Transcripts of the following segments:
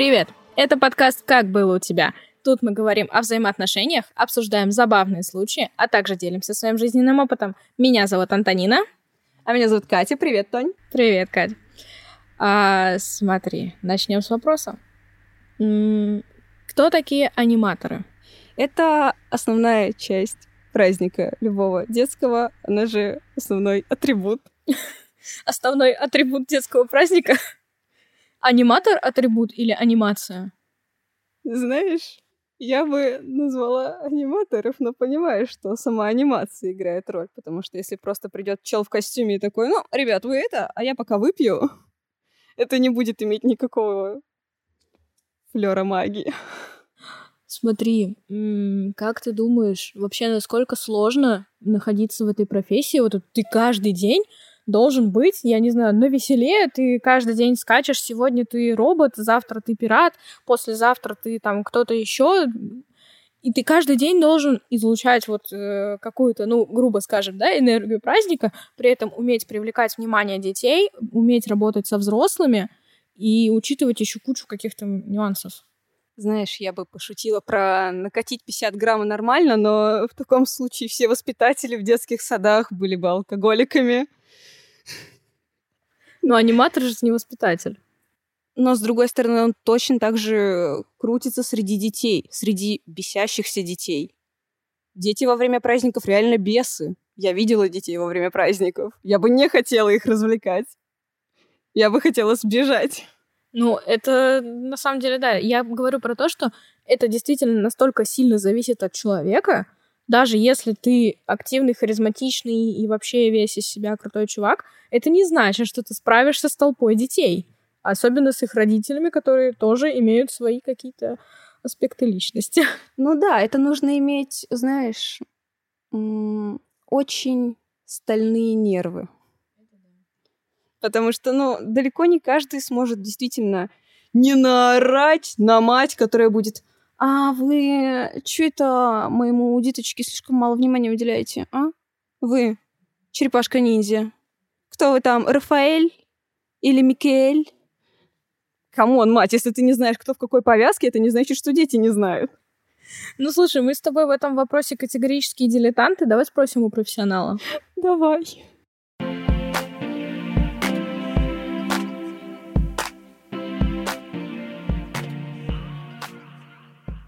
Привет! Это подкаст «Как было у тебя?». Тут мы говорим о взаимоотношениях, обсуждаем забавные случаи, а также делимся своим жизненным опытом. Меня зовут Антонина. А меня зовут Катя. Привет, Тонь. Привет, Катя. А, смотри, начнем с вопроса. Кто такие аниматоры? Это основная часть праздника любого детского, она же основной атрибут. Основной атрибут детского праздника? Аниматор атрибут или анимация? Знаешь, я бы назвала аниматоров, но понимаю, что сама анимация играет роль, потому что если просто придет чел в костюме и такой, ну, ребят, вы это, а я пока выпью, это не будет иметь никакого флера магии. Смотри, как ты думаешь, вообще насколько сложно находиться в этой профессии? Вот ты каждый день должен быть, я не знаю, на веселее, ты каждый день скачешь, сегодня ты робот, завтра ты пират, послезавтра ты там кто-то еще, и ты каждый день должен излучать вот э, какую-то, ну, грубо скажем, да, энергию праздника, при этом уметь привлекать внимание детей, уметь работать со взрослыми и учитывать еще кучу каких-то нюансов. Знаешь, я бы пошутила про накатить 50 грамм нормально, но в таком случае все воспитатели в детских садах были бы алкоголиками. Ну, аниматор же не воспитатель. Но, с другой стороны, он точно так же крутится среди детей, среди бесящихся детей. Дети во время праздников реально бесы. Я видела детей во время праздников. Я бы не хотела их развлекать. Я бы хотела сбежать. Ну, это на самом деле, да. Я говорю про то, что это действительно настолько сильно зависит от человека, даже если ты активный, харизматичный и вообще весь из себя крутой чувак, это не значит, что ты справишься с толпой детей. Особенно с их родителями, которые тоже имеют свои какие-то аспекты личности. Ну да, это нужно иметь, знаешь, очень стальные нервы. Потому что, ну, далеко не каждый сможет действительно не наорать на мать, которая будет а вы что это моему диточке слишком мало внимания уделяете, а? Вы, черепашка-ниндзя. Кто вы там, Рафаэль или Микель? Come on, мать, если ты не знаешь, кто в какой повязке, это не значит, что дети не знают. Ну, слушай, мы с тобой в этом вопросе категорические дилетанты. Давай спросим у профессионала. Давай.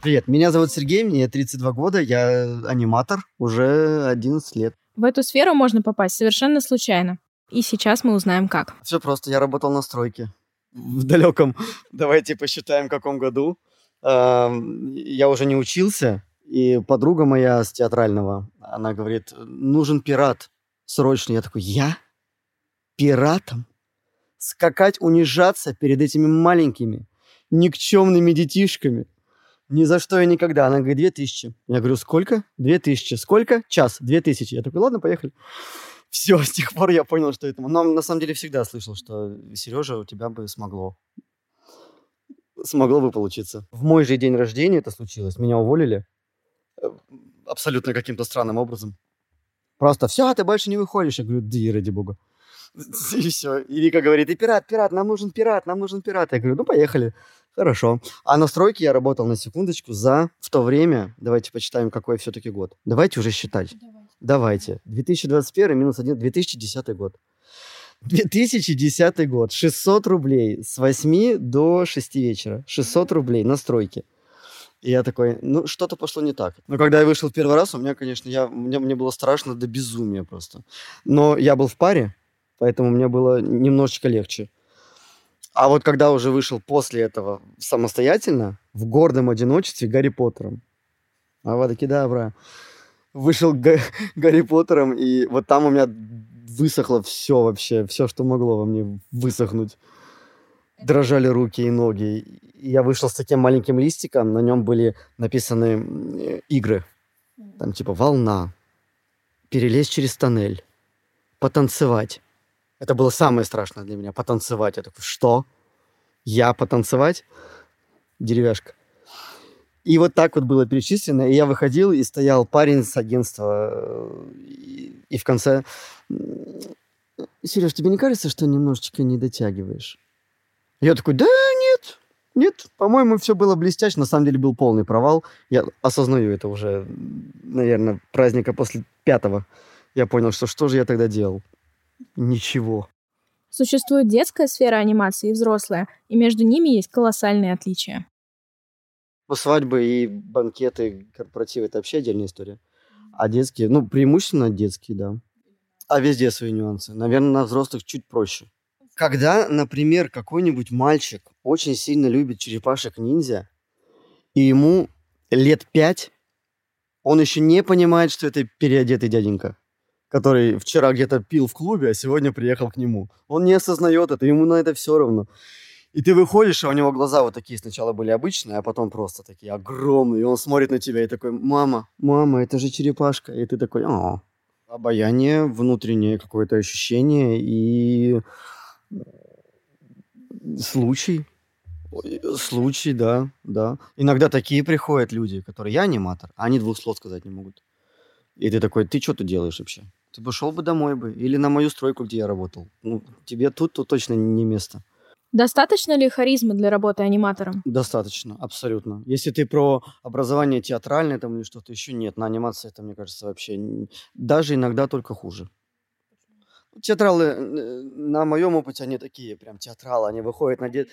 Привет, меня зовут Сергей, мне 32 года, я аниматор уже 11 лет. В эту сферу можно попасть совершенно случайно. И сейчас мы узнаем как. Все просто, я работал на стройке в далеком, давайте посчитаем, каком году. Я уже не учился, и подруга моя с театрального, она говорит, нужен пират срочно. Я такой, я? Пиратом? Скакать, унижаться перед этими маленькими, никчемными детишками – ни за что и никогда. Она говорит, 2000. Я говорю, сколько? 2000. Сколько? Час. 2000. Я такой, ладно, поехали. Все, с тех пор я понял, что это... Но на самом деле всегда слышал, что Сережа, у тебя бы смогло. Смогло бы получиться. В мой же день рождения это случилось. Меня уволили. Э, абсолютно каким-то странным образом. Просто все, ты больше не выходишь. Я говорю, да и ради бога. И все. И Вика говорит, и пират, пират, нам нужен пират, нам нужен пират. Я говорю, ну поехали. Хорошо. А на стройке я работал на секундочку за в то время, давайте почитаем, какой все-таки год. Давайте уже считать. Давайте. давайте. 2021 минус 1, 2010 год. 2010 год. 600 рублей с 8 до 6 вечера. 600 рублей на стройке. И я такой, ну, что-то пошло не так. Но когда я вышел первый раз, у меня, конечно, я, мне, мне было страшно до безумия просто. Но я был в паре, поэтому мне было немножечко легче. А вот когда уже вышел после этого самостоятельно, в гордом одиночестве Гарри Поттером, Авада Кедавра, вышел Га- Гарри Поттером, и вот там у меня высохло все вообще, все, что могло во мне высохнуть. Дрожали руки и ноги. Я вышел с таким маленьким листиком, на нем были написаны игры. Там типа волна, перелезть через тоннель, потанцевать, это было самое страшное для меня, потанцевать. Я такой, что? Я потанцевать? Деревяшка. И вот так вот было перечислено. И я выходил, и стоял парень с агентства. И, и в конце... Сереж, тебе не кажется, что немножечко не дотягиваешь? Я такой, да нет, Нет, по-моему, все было блестяще. На самом деле был полный провал. Я осознаю это уже, наверное, праздника после пятого. Я понял, что что же я тогда делал? Ничего. Существует детская сфера анимации и взрослая, и между ними есть колоссальные отличия. Ну, свадьбы и банкеты, корпоративы – это вообще отдельная история. А детские, ну, преимущественно детские, да. А везде свои нюансы. Наверное, на взрослых чуть проще. Когда, например, какой-нибудь мальчик очень сильно любит черепашек-ниндзя, и ему лет пять, он еще не понимает, что это переодетый дяденька, который вчера где-то пил в клубе, а сегодня приехал к нему. Он не осознает это, ему на это все равно. И ты выходишь, а у него глаза вот такие сначала были обычные, а потом просто такие огромные. И он смотрит на тебя и такой, мама, мама, это же черепашка. И ты такой, о, обаяние, внутреннее какое-то ощущение и случай. Случай, да, да. Иногда такие приходят люди, которые я аниматор, а они двух слов сказать не могут. И ты такой, ты что тут делаешь вообще? Ты бы шел бы домой бы. Или на мою стройку, где я работал. Ну, тебе тут, тут точно не место. Достаточно ли харизмы для работы аниматором? Достаточно, абсолютно. Если ты про образование театральное там или что-то еще, нет. На анимации это, мне кажется, вообще даже иногда только хуже. Театралы, э, на моем опыте, они такие, прям театралы, они выходят на дет...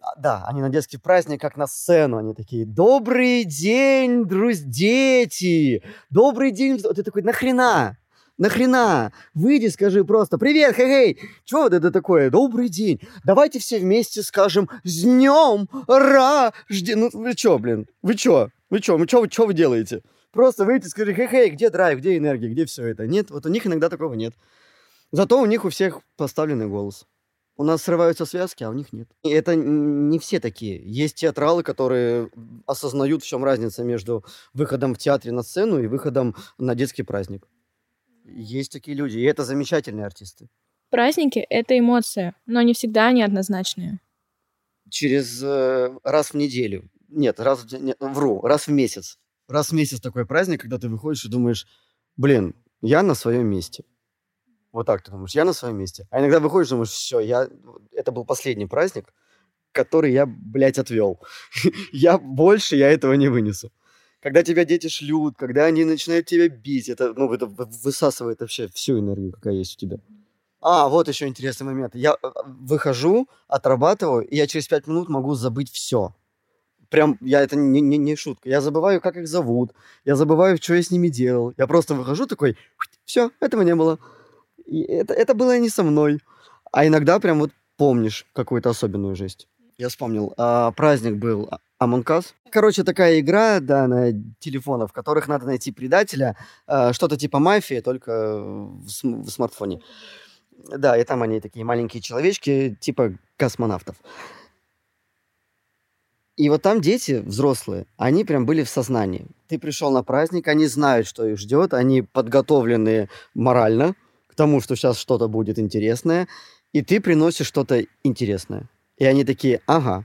А, да, они на детский праздник, как на сцену, они такие, добрый день, друзья, дети, добрый день, ты такой, нахрена, нахрена, выйди, скажи просто, привет, хей-хей, что вот это такое, добрый день, давайте все вместе скажем, с днем рождения, ну вы что, блин, вы что, вы что, вы что, что вы делаете? Просто выйти, скажи, хей-хей, где драйв, где энергия, где все это? Нет, вот у них иногда такого нет. Зато у них у всех поставленный голос. У нас срываются связки, а у них нет. И это не все такие. Есть театралы, которые осознают, в чем разница между выходом в театре на сцену и выходом на детский праздник. Есть такие люди, и это замечательные артисты. Праздники — это эмоция, но не всегда они однозначные. Через э, раз в неделю. Нет, раз в, не, вру, раз в месяц. Раз в месяц такой праздник, когда ты выходишь и думаешь, блин, я на своем месте. Вот так ты думаешь, я на своем месте. А иногда выходишь, думаешь, все, я... это был последний праздник, который я, блядь, отвел. я больше, я этого не вынесу. Когда тебя дети шлют, когда они начинают тебя бить, это, ну, это высасывает вообще всю энергию, какая есть у тебя. А, вот еще интересный момент. Я э, выхожу, отрабатываю, и я через пять минут могу забыть все. Прям, я это не, не, не шутка. Я забываю, как их зовут, я забываю, что я с ними делал. Я просто выхожу такой, все, этого не было. И это, это было не со мной. А иногда прям вот помнишь какую-то особенную жесть. Я вспомнил, а, праздник был Among. Короче, такая игра, да, на телефонах, в которых надо найти предателя. А, что-то типа мафии, только в, см- в смартфоне. Да, и там они такие маленькие человечки, типа космонавтов. И вот там дети, взрослые, они прям были в сознании. Ты пришел на праздник, они знают, что их ждет, они подготовлены морально, к тому, что сейчас что-то будет интересное, и ты приносишь что-то интересное. И они такие, ага.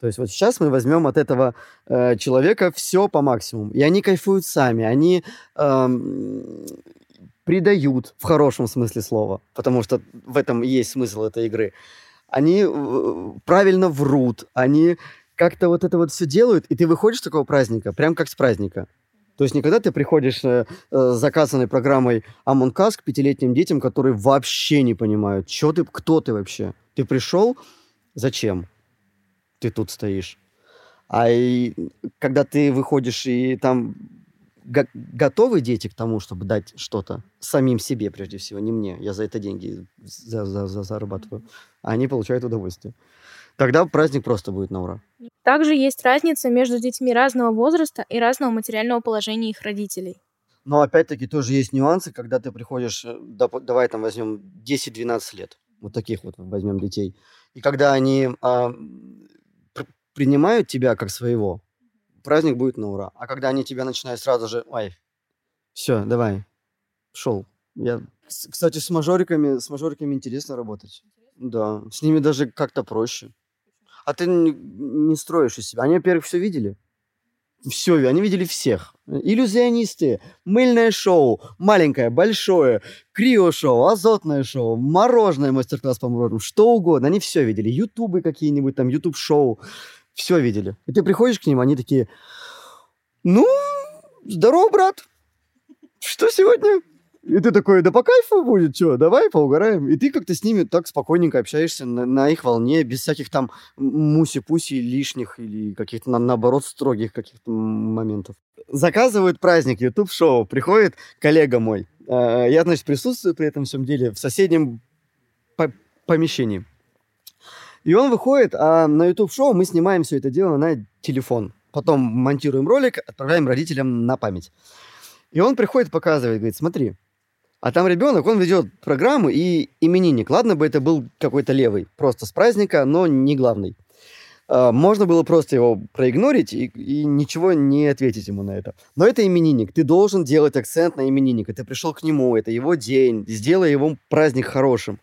То есть вот сейчас мы возьмем от этого э, человека все по максимуму. И они кайфуют сами, они эм, придают в хорошем смысле слова, потому что в этом и есть смысл этой игры. Они э, правильно врут, они как-то вот это вот все делают, и ты выходишь с такого праздника, прям как с праздника. То есть никогда ты приходишь э, с заказанной программой Among Us к пятилетним детям, которые вообще не понимают, что ты, кто ты вообще. Ты пришел, зачем ты тут стоишь? А и, когда ты выходишь и там го- готовы дети к тому, чтобы дать что-то самим себе, прежде всего, не мне, я за это деньги за- за- за- зарабатываю, а они получают удовольствие. Тогда праздник просто будет на ура. Также есть разница между детьми разного возраста и разного материального положения их родителей. Но опять-таки тоже есть нюансы, когда ты приходишь, э, давай там возьмем 10-12 лет, вот таких вот возьмем детей, и когда они а, принимают тебя как своего, праздник будет на ура. А когда они тебя начинают сразу же, ой, все, давай, шел. Я, кстати, с мажориками, с мажориками интересно работать. Да, с ними даже как-то проще. А ты не строишь из себя. Они, во-первых, все видели. Все, они видели всех. Иллюзионисты, мыльное шоу, маленькое, большое, крио-шоу, азотное шоу, мороженое, мастер-класс по мороженому, что угодно. Они все видели. Ютубы какие-нибудь, там, ютуб-шоу. Все видели. И ты приходишь к ним, они такие, ну, здорово, брат. Что сегодня? И ты такой, да по кайфу будет, что, давай поугараем. И ты как-то с ними так спокойненько общаешься на, на их волне, без всяких там муси-пуси лишних или каких-то, на, наоборот, строгих каких-то моментов. Заказывают праздник, YouTube-шоу, приходит коллега мой. Э, я, значит, присутствую при этом всем деле в соседнем по помещении. И он выходит, а на YouTube-шоу мы снимаем все это дело на телефон. Потом монтируем ролик, отправляем родителям на память. И он приходит, показывает, говорит, смотри, а там ребенок, он ведет программу и именинник. Ладно бы это был какой-то левый, просто с праздника, но не главный. А, можно было просто его проигнорить и, и ничего не ответить ему на это. Но это именинник. Ты должен делать акцент на именинника. Ты пришел к нему, это его день. Сделай его праздник хорошим.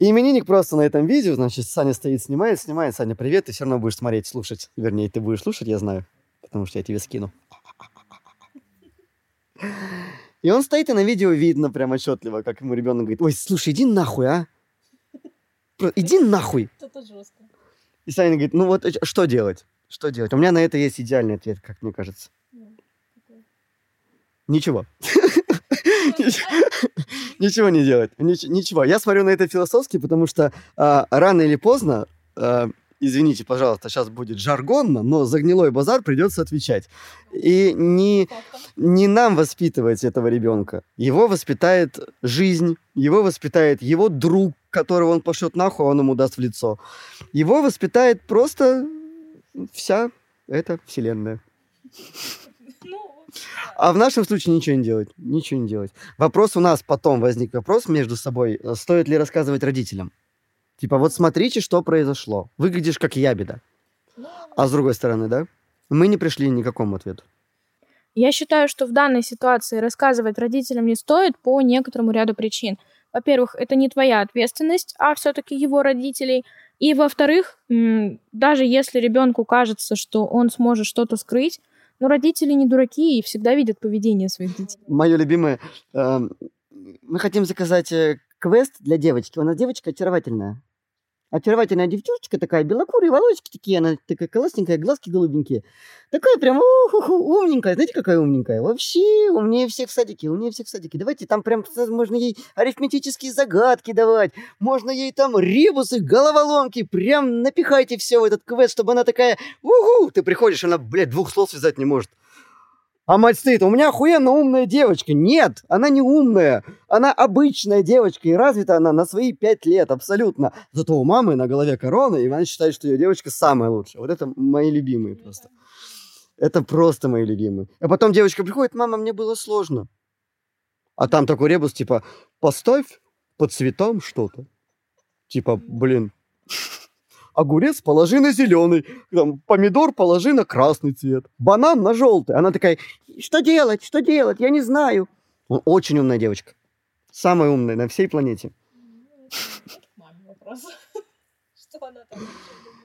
И именинник просто на этом видео, значит, Саня стоит, снимает, снимает. Саня, привет, ты все равно будешь смотреть, слушать. Вернее, ты будешь слушать, я знаю, потому что я тебе скину. И он стоит, и на видео видно прям отчетливо, как ему ребенок говорит, ой, слушай, иди нахуй, а? Иди нахуй. Это жестко. И Саня говорит, ну вот что делать? Что делать? У меня на это есть идеальный ответ, как мне кажется. Ничего. Ничего не делать. Ничего. Я смотрю на это философски, потому что а, рано или поздно а, извините, пожалуйста, сейчас будет жаргонно, но за гнилой базар придется отвечать. И не, не нам воспитывать этого ребенка. Его воспитает жизнь, его воспитает его друг, которого он пошлет нахуй, а он ему даст в лицо. Его воспитает просто вся эта вселенная. Ну, а в нашем случае ничего не делать. Ничего не делать. Вопрос у нас потом возник вопрос между собой, стоит ли рассказывать родителям. Типа, вот смотрите, что произошло. Выглядишь как ябеда. А с другой стороны, да? Мы не пришли ни к какому ответу. Я считаю, что в данной ситуации рассказывать родителям не стоит по некоторому ряду причин. Во-первых, это не твоя ответственность, а все-таки его родителей. И во-вторых, даже если ребенку кажется, что он сможет что-то скрыть, но родители не дураки и всегда видят поведение своих детей. Мое любимое. Э, мы хотим заказать э, квест для девочки. У нас девочка очаровательная очаровательная девчушечка такая, белокурые волосики такие, она такая классненькая, глазки голубенькие. Такая прям умненькая. Знаете, какая умненькая? Вообще умнее всех в садике, умнее всех в садике. Давайте там прям можно ей арифметические загадки давать, можно ей там ребусы, головоломки, прям напихайте все в этот квест, чтобы она такая, угу, ты приходишь, она, блядь, двух слов связать не может. А мать стоит, у меня охуенно умная девочка. Нет, она не умная. Она обычная девочка, и развита она на свои пять лет, абсолютно. Зато у мамы на голове корона, и она считает, что ее девочка самая лучшая. Вот это мои любимые просто. Это просто мои любимые. А потом девочка приходит, мама, мне было сложно. А там такой ребус, типа, поставь под цветом что-то. Типа, блин, огурец положи на зеленый, там, помидор положи на красный цвет, банан на желтый. Она такая, что делать, что делать, я не знаю. Он очень умная девочка. Самая умная на всей планете.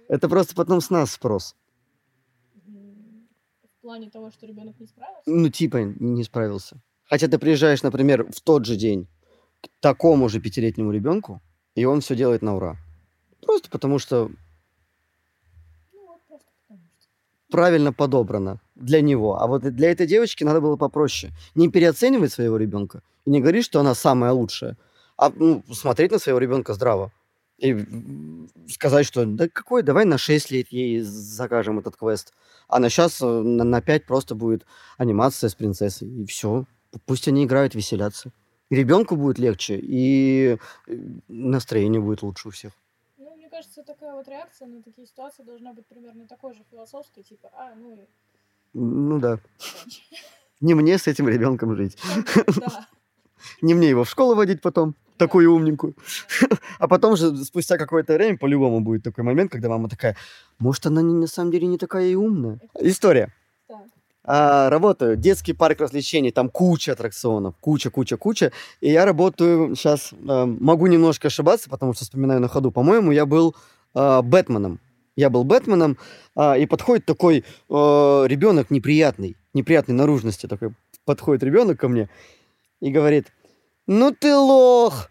Это просто потом с нас спрос. В плане того, что ребенок не справился? Ну, типа не справился. Хотя ты приезжаешь, например, в тот же день к такому же пятилетнему ребенку, и он все делает на ура. Просто потому что правильно подобрано для него. А вот для этой девочки надо было попроще. Не переоценивать своего ребенка и не говорить, что она самая лучшая, а ну, смотреть на своего ребенка здраво. И сказать, что да какой, давай на 6 лет ей закажем этот квест. А на сейчас, э, на, на 5 просто будет анимация с принцессой. И все. Пусть они играют, веселятся. И ребенку будет легче, и э, настроение будет лучше у всех кажется, такая вот реакция на такие ситуации должна быть примерно такой же философской, типа, а, ну и... Ну да. Не мне с этим ребенком жить. Не мне его в школу водить потом, такую умненькую. А потом же спустя какое-то время по-любому будет такой момент, когда мама такая, может, она на самом деле не такая и умная. История а, работаю. Детский парк развлечений, там куча аттракционов, куча, куча, куча. И я работаю сейчас, а, могу немножко ошибаться, потому что вспоминаю на ходу. По-моему, я был а, Бэтменом. Я был Бэтменом, а, и подходит такой а, ребенок неприятный, неприятной наружности такой. Подходит ребенок ко мне и говорит, ну ты лох.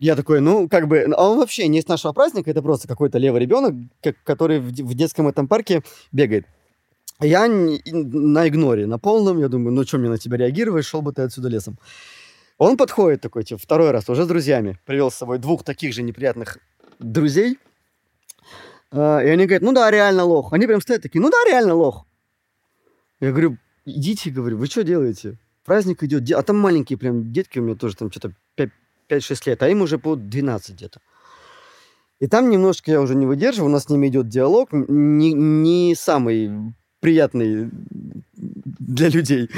Я такой, ну, как бы, а он вообще не с нашего праздника, это просто какой-то левый ребенок, который в детском этом парке бегает. Я на игноре, на полном, я думаю, ну, что мне на тебя реагировать, шел бы ты отсюда лесом. Он подходит такой, типа, второй раз, уже с друзьями, привел с собой двух таких же неприятных друзей, а, и они говорят, ну да, реально лох. Они прям стоят такие, ну да, реально лох. Я говорю, идите, говорю, вы что делаете? Праздник идет, а там маленькие прям детки у меня тоже, там что-то 5-6 лет, а им уже по 12 где-то. И там немножко я уже не выдерживаю, у нас с ними идет диалог, не, не самый приятный для людей.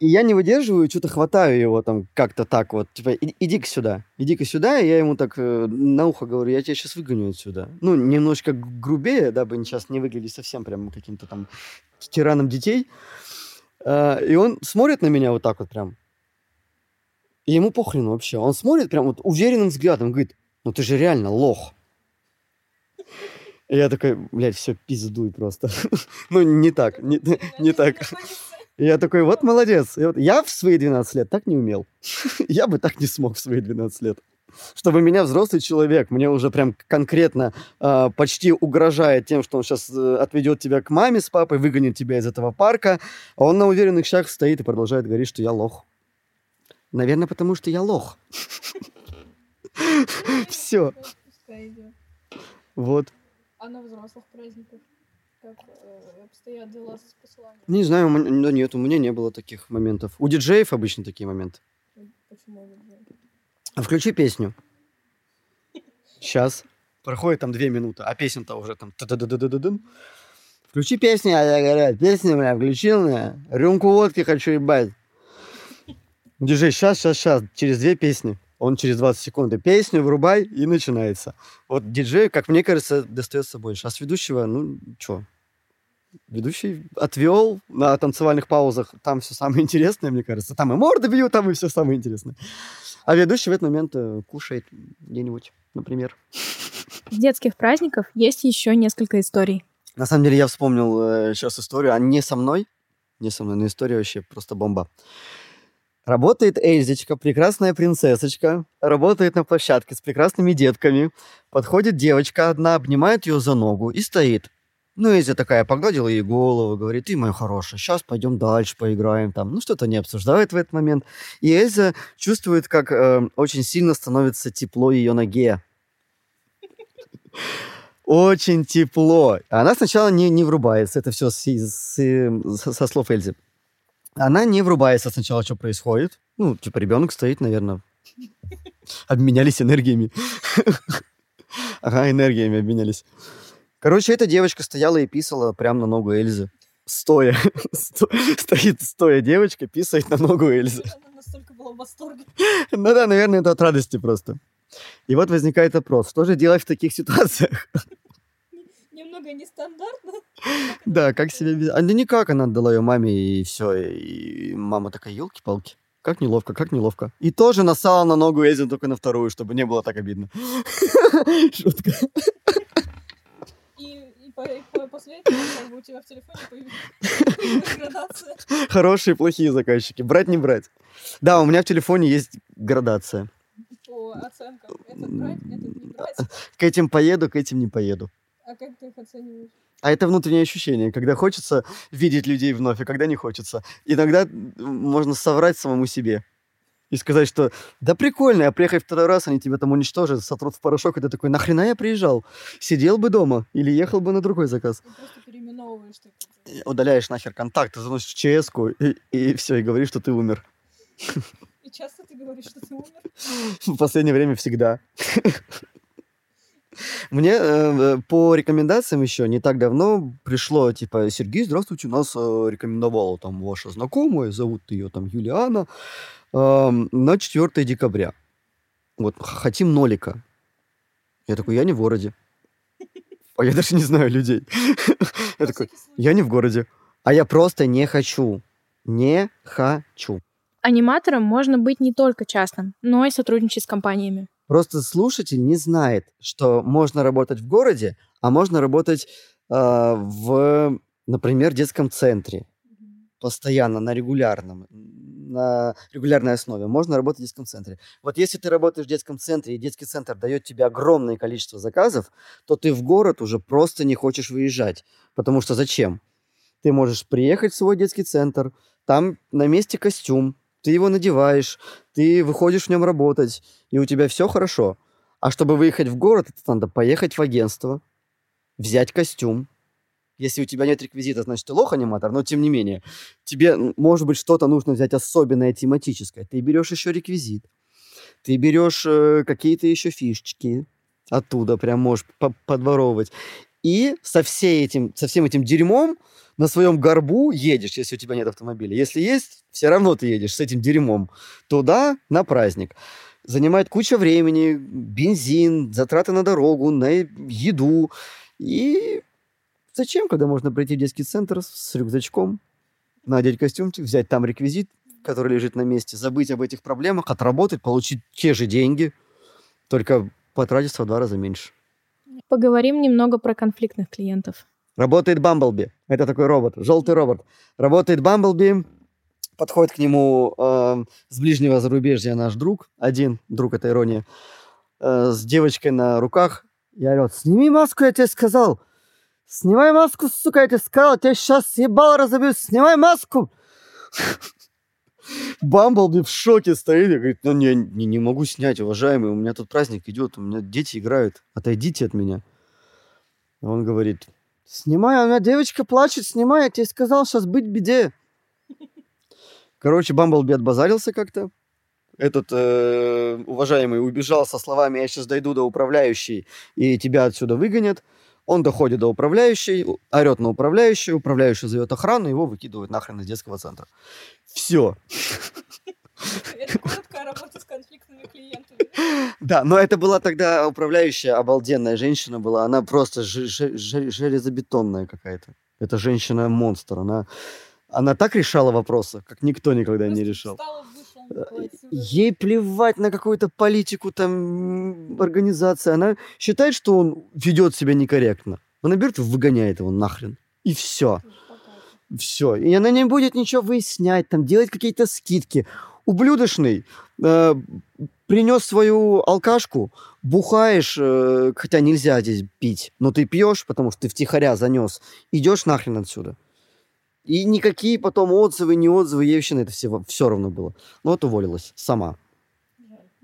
И я не выдерживаю, что-то хватаю его там как-то так вот, типа, иди-ка сюда, иди-ка сюда, и я ему так э, на ухо говорю, я тебя сейчас выгоню отсюда. Ну, немножко грубее, дабы сейчас не выглядеть совсем прям каким-то там тираном детей. Э, и он смотрит на меня вот так вот прям, и ему похрен вообще. Он смотрит прям вот уверенным взглядом, говорит, ну ты же реально лох. И я такой, блядь, все, пиздуй просто. ну, не так, не, не так. И я такой, вот молодец. Вот я в свои 12 лет так не умел. я бы так не смог в свои 12 лет. Чтобы меня взрослый человек, мне уже прям конкретно э, почти угрожает тем, что он сейчас э, отведет тебя к маме с папой, выгонит тебя из этого парка, а он на уверенных шагах стоит и продолжает говорить, что я лох. Наверное, потому что я лох. Все. Вот. А на взрослых праздниках? Как э, обстоят дела с посыланием? Не знаю, да нет, у меня не было таких моментов. У диджеев обычно такие моменты. Почему? А включи песню. Сейчас. Проходит там две минуты, а песня-то уже там... Включи песню, а я говорю, песню, бля, включил. Рюмку водки хочу ебать. Диджей, сейчас, сейчас, сейчас, через две песни. Он через 20 секунд песню врубай, и начинается. Вот диджей, как мне кажется, достается больше. А с ведущего, ну, что? Ведущий отвел на танцевальных паузах. Там все самое интересное, мне кажется. Там и морды бьют, там и все самое интересное. А ведущий в этот момент э, кушает где-нибудь, например. С детских праздников есть еще несколько историй. На самом деле я вспомнил э, сейчас историю, а не со мной. Не со мной, но история вообще просто бомба. Работает Эльзочка, прекрасная принцессочка, работает на площадке с прекрасными детками. Подходит девочка одна, обнимает ее за ногу и стоит. Ну, Эльза такая погладила ей голову, говорит, ты, моя хорошая, сейчас пойдем дальше поиграем там. Ну, что-то не обсуждает в этот момент. И Эльза чувствует, как э, очень сильно становится тепло ее ноге. Очень тепло. Она сначала не, не врубается. Это все с, с, со слов Эльзы. Она не врубается сначала, что происходит. Ну, типа, ребенок стоит, наверное. Обменялись энергиями. Ага, энергиями обменялись. Короче, эта девочка стояла и писала прямо на ногу Эльзы. Стоя. Стоит стоя девочка, писает на ногу Эльзы. Она настолько была в восторге. Ну да, наверное, это от радости просто. И вот возникает вопрос, что же делать в таких ситуациях? Немного нестандартно. Да, как себе... А да никак, она отдала ее маме, и все. И мама такая, елки-палки. Как неловко, как неловко. И тоже насала на ногу Эзин только на вторую, чтобы не было так обидно. Шутка. И, и по, по, после этого как бы, у тебя в телефоне появилась градация. Хорошие, плохие заказчики. Брать, не брать. Да, у меня в телефоне есть градация. По оценкам. Это брать, это не брать. К этим поеду, к этим не поеду. А как ты их оцениваешь? А это внутреннее ощущение, когда хочется видеть людей вновь, и когда не хочется. Иногда можно соврать самому себе и сказать, что да прикольно, а приехать второй раз, они тебя там уничтожат, сотрут в порошок, и ты такой, нахрена я приезжал? Сидел бы дома или ехал бы на другой заказ. Ты просто переименовываешь. Удаляешь нахер контакт, заносишь в чс и, и все, и говоришь, что ты умер. И часто ты говоришь, что ты умер? В последнее время всегда. Мне э, по рекомендациям еще не так давно пришло, типа, Сергей, здравствуйте, нас э, рекомендовала там ваша знакомая, зовут ее там Юлиана, э, на 4 декабря. Вот, хотим нолика. Я такой, я не в городе. А я даже не знаю людей. Я такой, я не в городе. А я просто не хочу. Не хочу. Аниматором можно быть не только частным, но и сотрудничать с компаниями. Просто слушатель не знает, что можно работать в городе, а можно работать э, в, например, детском центре постоянно, на регулярном. на регулярной основе, можно работать в детском центре. Вот если ты работаешь в детском центре, и детский центр дает тебе огромное количество заказов, то ты в город уже просто не хочешь выезжать. Потому что зачем? Ты можешь приехать в свой детский центр, там на месте костюм, ты его надеваешь, ты выходишь в нем работать, и у тебя все хорошо. А чтобы выехать в город, это надо поехать в агентство, взять костюм. Если у тебя нет реквизита, значит, ты лох-аниматор, но тем не менее, тебе, может быть, что-то нужно взять особенное, тематическое. Ты берешь еще реквизит, ты берешь э, какие-то еще фишечки оттуда, прям можешь подворовывать. И со, всей этим, со всем этим дерьмом на своем горбу едешь, если у тебя нет автомобиля. Если есть, все равно ты едешь с этим дерьмом туда на праздник. Занимает куча времени, бензин, затраты на дорогу, на еду. И зачем, когда можно прийти в детский центр с рюкзачком, надеть костюмчик, взять там реквизит, который лежит на месте, забыть об этих проблемах, отработать, получить те же деньги, только потратиться в два раза меньше. Поговорим немного про конфликтных клиентов. Работает Бамблби. Это такой робот, желтый робот. Работает Бамблби, подходит к нему э, с ближнего зарубежья наш друг, один друг, это ирония, э, с девочкой на руках и орет, сними маску, я тебе сказал. Снимай маску, сука, я тебе сказал, я сейчас ебало разобью, снимай маску. Бамблби в шоке стоит и говорит, ну не, не, не могу снять, уважаемый, у меня тут праздник идет, у меня дети играют, отойдите от меня. Он говорит, Снимай, меня девочка плачет, снимай, я тебе сказал, сейчас быть беде. Короче, Бамблби отбазарился как-то. Этот э, уважаемый убежал со словами «я сейчас дойду до управляющей, и тебя отсюда выгонят». Он доходит до управляющей, орет на управляющую, управляющая зовет охрану, его выкидывают нахрен из детского центра. Все. Это короткая работа с конфликтными Да, но это была тогда управляющая обалденная женщина была. Она просто железобетонная какая-то. Это женщина-монстр. Она, она так решала вопросы, как никто никогда не решал. Э, ей плевать на какую-то политику, там, организации. Она считает, что он ведет себя некорректно. Она берет и выгоняет его нахрен. И все. Все. И она не будет ничего выяснять, там, делать какие-то скидки ублюдочный, э, принес свою алкашку, бухаешь, э, хотя нельзя здесь пить, но ты пьешь, потому что ты втихаря занес, идешь нахрен отсюда. И никакие потом отзывы, не отзывы, ей вообще на это все, все равно было. Ну вот уволилась сама.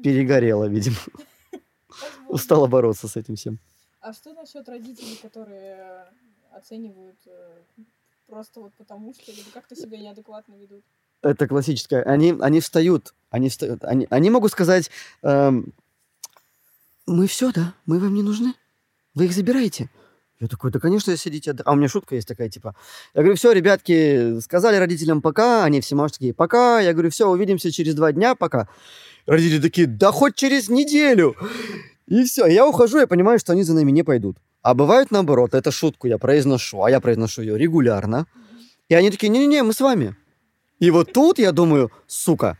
Перегорела, видимо. Устала бороться с этим всем. А что насчет родителей, которые оценивают э, просто вот потому что, как-то себя неадекватно ведут? это классическое. Они, они встают, они они, они могут сказать, эм, мы все, да, мы вам не нужны, вы их забираете. Я такой, да, конечно, сидите. А у меня шутка есть такая, типа. Я говорю, все, ребятки, сказали родителям пока, они все машут такие, пока. Я говорю, все, увидимся через два дня, пока. Родители такие, да хоть через неделю. И все, я ухожу, я понимаю, что они за нами не пойдут. А бывает наоборот, это шутку я произношу, а я произношу ее регулярно. И они такие, не-не-не, мы с вами. И вот тут я думаю, сука,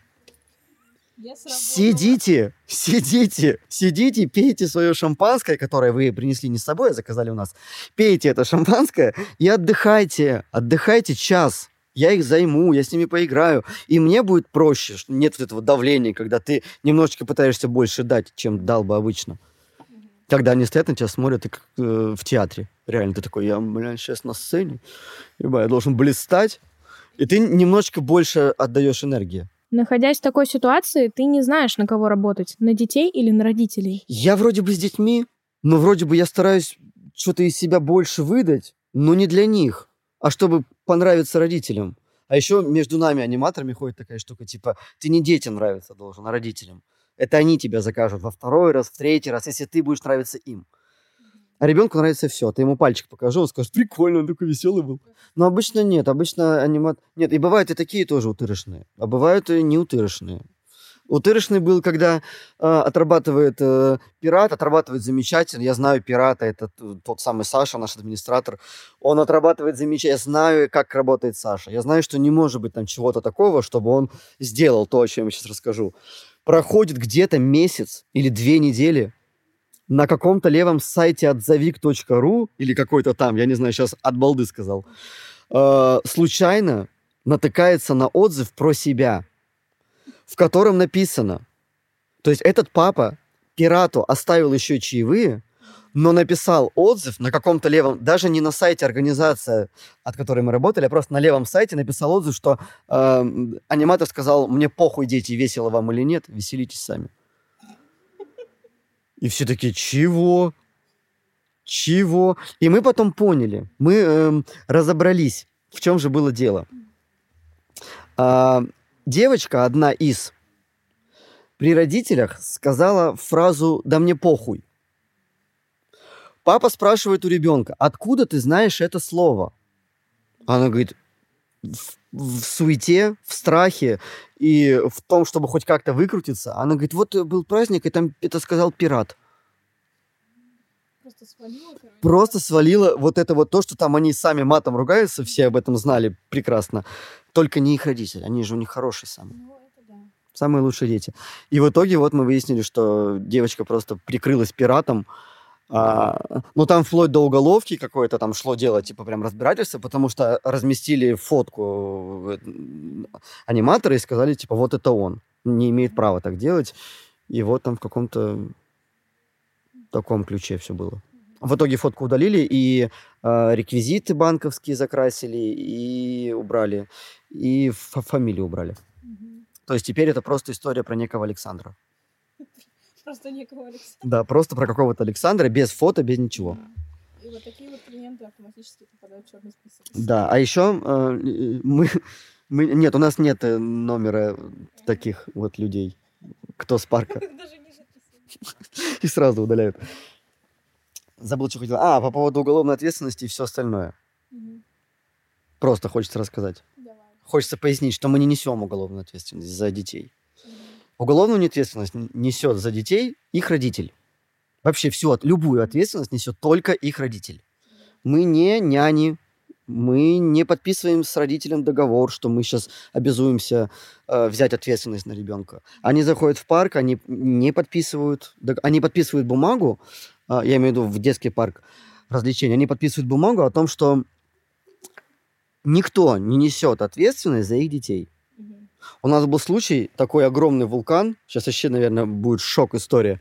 Сидите, сидите, сидите, пейте свое шампанское, которое вы принесли не с собой, а заказали у нас. Пейте это шампанское и отдыхайте. Отдыхайте час. Я их займу, я с ними поиграю. И мне будет проще. что Нет вот этого давления, когда ты немножечко пытаешься больше дать, чем дал бы обычно. Когда они стоят на тебя, смотрят, как э, в театре. Реально, ты такой, я, блядь, сейчас на сцене. Ебать, я должен блистать. И ты немножечко больше отдаешь энергии. Находясь в такой ситуации, ты не знаешь, на кого работать, на детей или на родителей. Я вроде бы с детьми, но вроде бы я стараюсь что-то из себя больше выдать, но не для них, а чтобы понравиться родителям. А еще между нами, аниматорами, ходит такая штука, типа, ты не детям нравиться должен, а родителям. Это они тебя закажут во второй раз, в третий раз, если ты будешь нравиться им. А ребенку нравится все. Ты ему пальчик покажу, он скажет, прикольно, он такой веселый был. Но обычно нет, обычно анимат... Нет, и бывают и такие тоже утырочные, а бывают и не утырочные. Утырочный был, когда э, отрабатывает э, пират, отрабатывает замечательно. Я знаю пирата, это тот самый Саша, наш администратор. Он отрабатывает замечательно. Я знаю, как работает Саша. Я знаю, что не может быть там чего-то такого, чтобы он сделал то, о чем я сейчас расскажу. Проходит где-то месяц или две недели, на каком-то левом сайте отзовик.ру или какой-то там, я не знаю, сейчас от балды сказал, э, случайно натыкается на отзыв про себя. в котором написано, то есть этот папа пирату оставил еще чаевые, но написал отзыв на каком-то левом, даже не на сайте организации, от которой мы работали, а просто на левом сайте написал отзыв, что э, аниматор сказал, мне похуй, дети, весело вам или нет, веселитесь сами. И все такие, чего? Чего? И мы потом поняли, мы э, разобрались, в чем же было дело. А, девочка, одна из, при родителях сказала фразу «да мне похуй». Папа спрашивает у ребенка, откуда ты знаешь это слово? Она говорит, в суете, в страхе и в том, чтобы хоть как-то выкрутиться. Она говорит, вот был праздник, и там это сказал пират. Просто свалила, Просто свалила вот это вот то, что там они сами матом ругаются, все об этом знали прекрасно. Только не их родители, они же у них хорошие самые. Ну, это да. Самые лучшие дети. И в итоге вот мы выяснили, что девочка просто прикрылась пиратом. А, ну, там вплоть до уголовки какое-то там шло дело, типа прям разбирательство, потому что разместили фотку э, аниматора и сказали, типа, вот это он. Не имеет права так делать. И вот там в каком-то таком ключе все было. В итоге фотку удалили, и э, реквизиты банковские закрасили, и убрали, и фа- фамилию убрали. Мгм. То есть теперь это просто история про некого Александра. Просто некого Александра. Да, просто про какого-то Александра, без фото, без ничего. И вот такие вот клиенты автоматически попадают в черный список. Да, а еще э, мы, мы... Нет, у нас нет э, номера таких вот людей, кто с парка. И сразу удаляют. Забыл, что хотел. А, по поводу уголовной ответственности и все остальное. Просто хочется рассказать. Хочется пояснить, что мы не несем уголовную ответственность за детей. Уголовную ответственность несет за детей их родитель. Вообще всю, любую ответственность несет только их родитель. Мы не няни, мы не подписываем с родителем договор, что мы сейчас обязуемся э, взять ответственность на ребенка. Они заходят в парк, они не подписывают, они подписывают бумагу, а, я имею в виду в детский парк развлечений, они подписывают бумагу о том, что никто не несет ответственность за их детей. У нас был случай, такой огромный вулкан, сейчас вообще, наверное, будет шок история.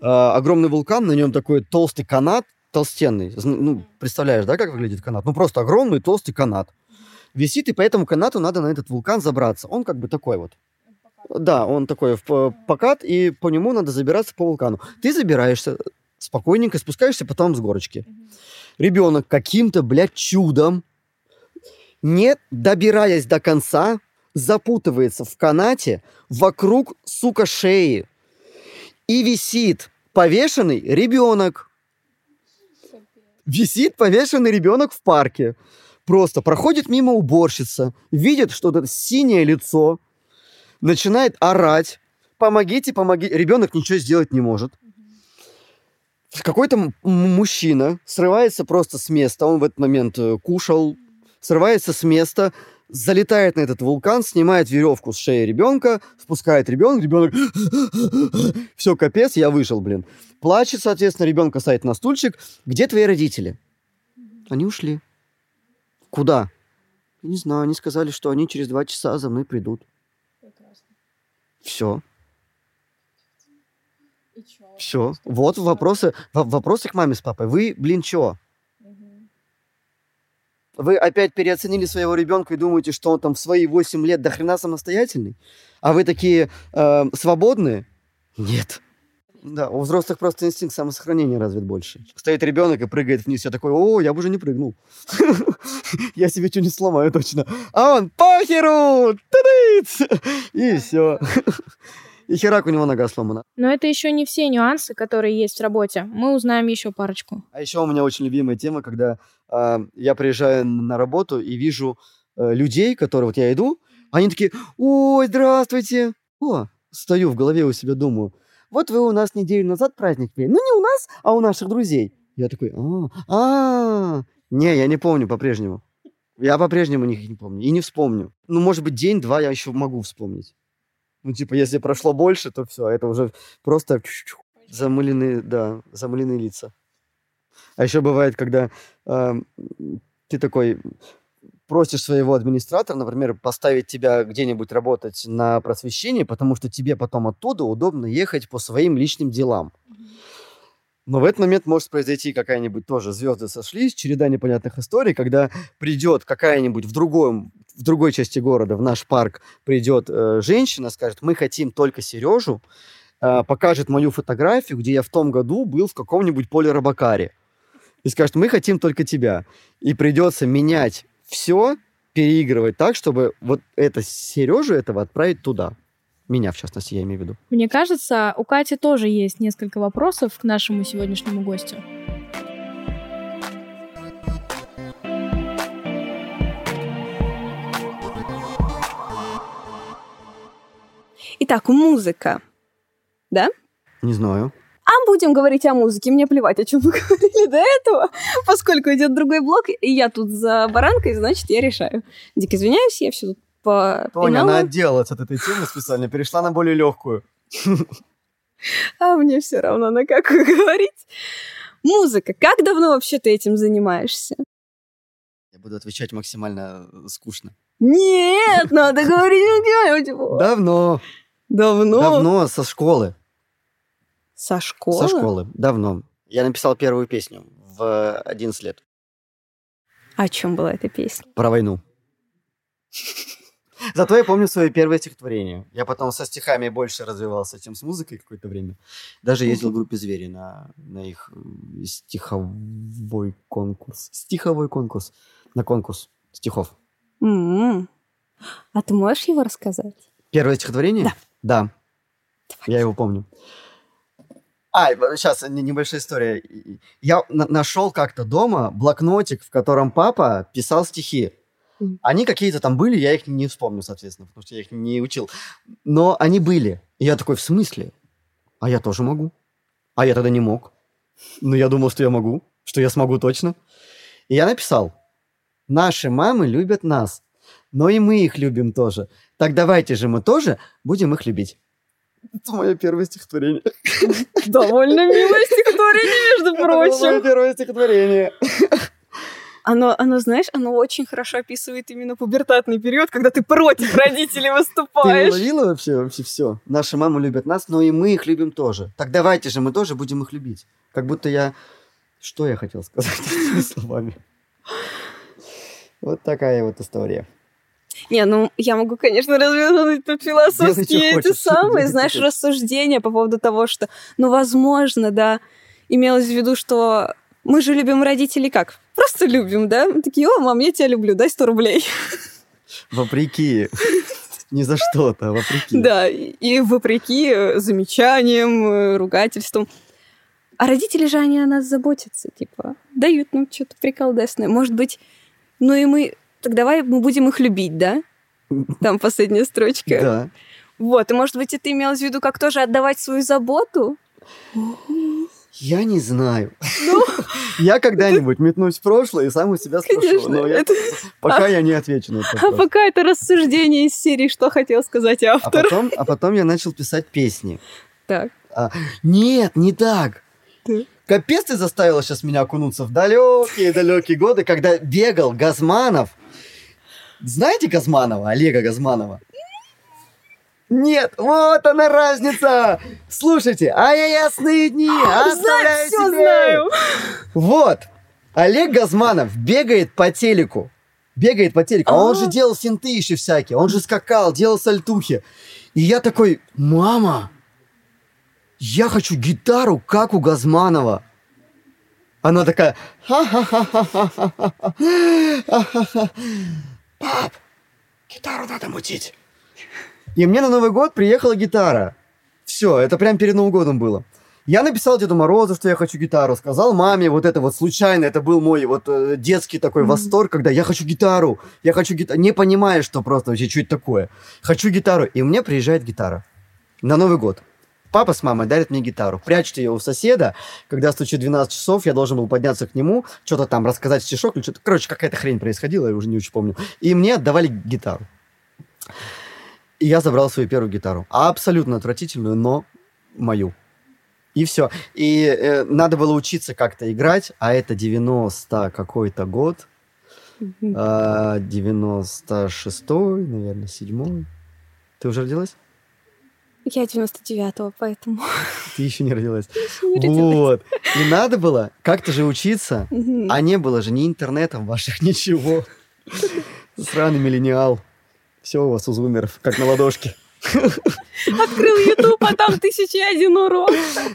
А, огромный вулкан, на нем такой толстый канат, толстенный. Ну, представляешь, да, как выглядит канат? Ну, просто огромный толстый канат. Висит, и по этому канату надо на этот вулкан забраться. Он как бы такой вот. Да, он такой в покат, и по нему надо забираться по вулкану. Ты забираешься спокойненько, спускаешься потом с горочки. Ребенок каким-то, блядь, чудом, не добираясь до конца, запутывается в канате вокруг, сука, шеи. И висит повешенный ребенок. Висит повешенный ребенок в парке. Просто проходит мимо уборщица, видит что-то синее лицо, начинает орать. Помогите, помогите. Ребенок ничего сделать не может. Какой-то мужчина срывается просто с места. Он в этот момент э, кушал, срывается с места, залетает на этот вулкан, снимает веревку с шеи ребенка, спускает ребенка, ребенок все капец, я вышел, блин. Плачет, соответственно, ребенка садит на стульчик. Где твои родители? Они ушли. Куда? Не знаю, они сказали, что они через два часа за мной придут. Прекрасно. Все, все. Вот вопросы, во- вопросы к маме с папой. Вы, блин, чё? Вы опять переоценили своего ребенка и думаете, что он там в свои 8 лет до хрена самостоятельный? А вы такие э, свободные? Нет. Да, у взрослых просто инстинкт самосохранения развит больше. Стоит ребенок и прыгает вниз. Я такой, о, я бы уже не прыгнул. Я себе что не сломаю точно. А он, похеру! И все. И херак у него нога сломана. Но это еще не все нюансы, которые есть в работе. Мы узнаем еще парочку. А еще у меня очень любимая тема, когда а, я приезжаю на работу и вижу э, людей, которые вот я иду, они такие, ой, здравствуйте. О, стою в голове у себя, думаю, вот вы у нас неделю назад праздник пели. Ну, не у нас, а у наших друзей. Я такой, а, а, не, я не помню по-прежнему. Я по-прежнему них не помню и не вспомню. Ну, может быть, день-два я еще могу вспомнить. Ну, типа, если прошло больше, то все, это уже просто замыленные, да, замыленные лица. А еще бывает, когда эм, ты такой просишь своего администратора, например, поставить тебя где-нибудь работать на просвещении, потому что тебе потом оттуда удобно ехать по своим личным делам. Но в этот момент может произойти какая-нибудь тоже звезды сошлись, череда непонятных историй, когда придет какая-нибудь в другом в другой части города, в наш парк, придет э, женщина, скажет, мы хотим только Сережу, э, покажет мою фотографию, где я в том году был в каком-нибудь поле Рабакаре. И скажет, мы хотим только тебя. И придется менять все, переигрывать так, чтобы вот это Сережу этого отправить туда. Меня, в частности, я имею в виду. Мне кажется, у Кати тоже есть несколько вопросов к нашему сегодняшнему гостю. Итак, музыка. Да? Не знаю. А будем говорить о музыке. Мне плевать, о чем мы говорили до этого, поскольку идет другой блок, и я тут за баранкой, значит, я решаю. Дико извиняюсь, я все тут по Тоня, она отделалась от этой темы специально, перешла на более легкую. А мне все равно на какую говорить. Музыка. Как давно вообще ты этим занимаешься? Я буду отвечать максимально э, скучно. Нет, надо говорить Давно. Давно? Давно, со школы. Со школы? Со школы, давно. Я написал первую песню в 11 лет. О чем была эта песня? Про войну. Зато я помню свое первое стихотворение. Я потом со стихами больше развивался, чем с музыкой какое-то время. Даже ездил в группе «Звери» на, на их стиховой конкурс. Стиховой конкурс. На конкурс стихов. Mm-hmm. А ты можешь его рассказать? Первое стихотворение? Да. Да. Давай. Я его помню. А, сейчас небольшая история. Я нашел как-то дома блокнотик, в котором папа писал стихи. Они какие-то там были, я их не вспомню, соответственно, потому что я их не учил. Но они были. И я такой, в смысле? А я тоже могу. А я тогда не мог. Но я думал, что я могу, что я смогу точно. И я написал, наши мамы любят нас, но и мы их любим тоже. Так давайте же мы тоже будем их любить. Это мое первое стихотворение. Довольно милое стихотворение, между прочим. Это мое первое стихотворение. Оно, оно, знаешь, оно очень хорошо описывает именно пубертатный период, когда ты против родителей выступаешь. Ты уловила вообще, вообще все? Наши мамы любят нас, но и мы их любим тоже. Так давайте же мы тоже будем их любить. Как будто я... Что я хотел сказать этими словами? Вот такая вот история. Не, ну я могу, конечно, развязать тут философские эти самые, знаешь, рассуждения по поводу того, что, ну, возможно, да, имелось в виду, что мы же любим родителей как? Просто любим, да? Мы такие, о, мам, я тебя люблю, дай 100 рублей. Вопреки. Не за что-то, а вопреки. Да, и вопреки замечаниям, ругательствам. А родители же они о нас заботятся, типа, дают нам что-то приколдесное. Может быть, ну и мы... Так давай мы будем их любить, да? Там последняя строчка. Да. Вот, и может быть, это имелось в виду, как тоже отдавать свою заботу? Я не знаю. Ну, я когда-нибудь метнусь в прошлое и сам у себя спрошу. Конечно, но я, это... пока а, я не отвечу на это. А пока это рассуждение из серии «Что хотел сказать автор?». А потом, а потом я начал писать песни. Так. А, нет, не так. так. Капец ты заставила сейчас меня окунуться в далекие-далекие годы, когда бегал Газманов. Знаете Газманова, Олега Газманова? Нет, вот она разница. Слушайте, а я ясные дни оставляю все знаю. Вот, Олег Газманов бегает по телеку. Бегает по телеку. А он же делал финты еще всякие. Он же скакал, делал сальтухи. И я такой, мама, я хочу гитару, как у Газманова. Она такая, ха-ха-ха-ха-ха-ха. Пап, гитару надо мутить. И мне на Новый год приехала гитара. Все, это прям перед Новым годом было. Я написал Деду Морозу, что я хочу гитару, сказал маме вот это вот случайно, это был мой вот э, детский такой mm-hmm. восторг, когда я хочу гитару, я хочу гитару, не понимая, что просто вообще, что это такое. Хочу гитару, и мне приезжает гитара на Новый год. Папа с мамой дарят мне гитару, прячут ее у соседа, когда стучит 12 часов, я должен был подняться к нему, что-то там рассказать стишок или что-то, короче, какая-то хрень происходила, я уже не очень помню. И мне отдавали гитару. И я забрал свою первую гитару. Абсолютно отвратительную, но мою. И все. И э, надо было учиться как-то играть, а это 90 какой-то год. Мгм. А, 96-й, наверное, 7 Ты уже родилась? Я 99-го, поэтому Ты еще не родилась. не родилась. Вот. И надо было как-то же учиться. А не было же ни интернетом ваших, ничего. Сраный миллениал. Все у вас у зумеров, как на ладошке. Открыл YouTube, а там тысяча один урок.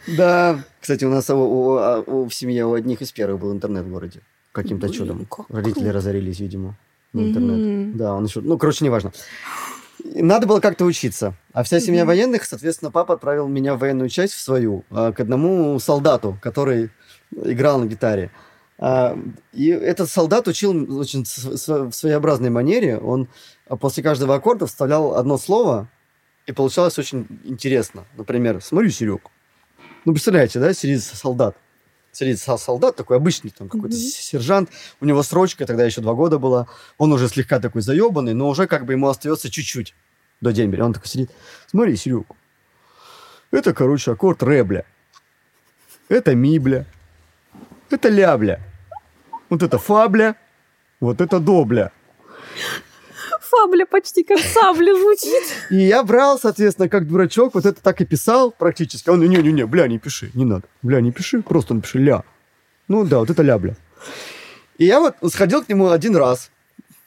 Да. Кстати, у нас у, у- а, у- в семье у одних из первых был интернет в городе. Каким-то Блин, чудом. как Родители круто. разорились, видимо, на интернет. Мгм. Да, он еще... Ну, короче, неважно. Надо было как-то учиться. А вся семья Мгм. военных, соответственно, папа отправил меня в военную часть, в свою, а, к одному солдату, который играл на гитаре. А, И этот солдат учил очень в своеобразной манере. Он а, после каждого аккорда вставлял одно слово, и получалось очень интересно. Например, смотри, Серег. Ну, представляете, да, сидит солдат. Сидит со- солдат, такой обычный, там какой-то с- сержант. У него срочка, тогда еще два года была. Он уже слегка такой заебанный, но уже как бы ему остается чуть-чуть до дембеля. Он такой сидит. Смотри, Серег. Это, короче, аккорд ре, бля. Это ми, бля. Это ля, бля. Вот это фа, бля. Вот это до, бля. Фабля почти как сабля звучит. И я брал, соответственно, как дурачок, вот это так и писал практически. Он, не-не-не, бля, не пиши, не надо. Бля, не пиши, просто напиши ля. Ну да, вот это ля, бля. И я вот сходил к нему один раз,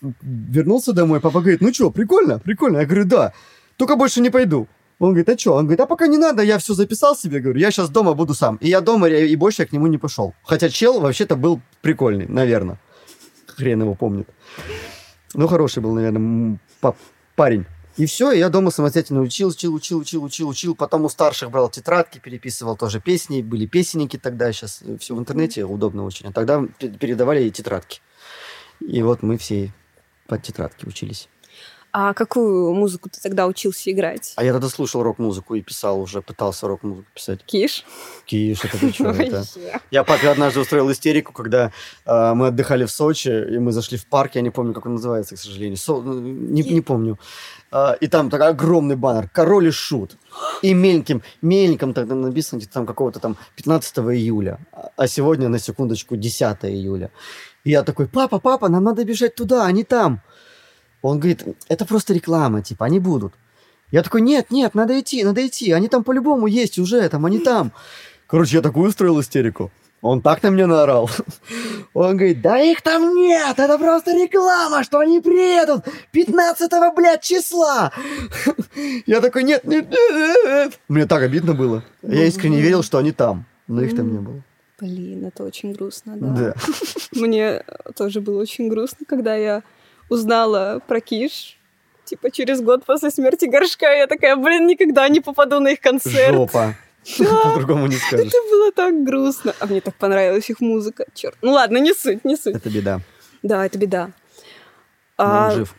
вернулся домой, папа говорит, ну что, прикольно, прикольно. Я говорю, да, только больше не пойду. Он говорит, а что? Он говорит, а пока не надо, я все записал себе, говорю, я сейчас дома буду сам. И я дома, и больше я к нему не пошел. Хотя чел вообще-то был прикольный, наверное. Хрен его помнит. Ну, хороший был, наверное, парень. И все, я дома самостоятельно учил, учил, учил, учил, учил, учил. Потом у старших брал тетрадки, переписывал тоже песни. Были песенники тогда, сейчас все в интернете удобно очень. А тогда пе- передавали и тетрадки. И вот мы все под тетрадки учились. А какую музыку ты тогда учился играть? А я тогда слушал рок-музыку и писал уже, пытался рок-музыку писать. Киш? Киш, это ты чё, это? Я папе однажды устроил истерику, когда э, мы отдыхали в Сочи, и мы зашли в парк, я не помню, как он называется, к сожалению, Со- ну, не, не помню. А, и там такой огромный баннер «Король и Шут». И меленьким, меленьким тогда написано где-то там какого-то там 15 июля. А- А сегодня, на секундочку, 10 июля. И я такой, папа, папа, нам надо бежать туда, они там. Он говорит, это просто реклама, типа, они будут. Я такой, нет, нет, надо идти, надо идти, они там по-любому есть уже, там, они там. Короче, я такую устроил истерику. Он так на меня наорал. Он говорит, да их там нет, это просто реклама, что они приедут 15 блядь, числа. Я такой, нет, нет, нет, нет. Мне так обидно было. Я искренне верил, что они там, но их там не было. Блин, это очень грустно, да. Да. Мне тоже было очень грустно, когда я узнала про Киш. Типа через год после смерти Горшка я такая, блин, никогда не попаду на их концерт. Жопа. По-другому не скажешь. Это было так грустно. А мне так понравилась их музыка. Черт. Ну ладно, не суть, не суть. Это беда. Да, это беда. А он жив.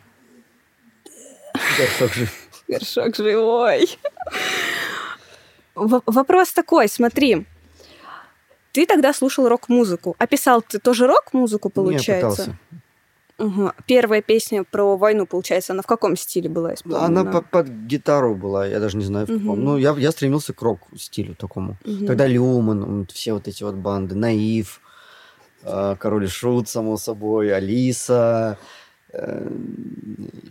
Горшок жив. Горшок живой. В- вопрос такой, смотри. Ты тогда слушал рок-музыку. А писал ты тоже рок-музыку, получается? пытался. Мгм. Первая песня про войну, получается, она в каком стиле была исполнена? Она по- под гитару была, я даже не знаю в каком. Мгм. Ну, я, я стремился к рок-стилю такому. Мгм. Тогда Люман, все вот эти вот банды, Наив, э, Король и Шут, само собой, Алиса,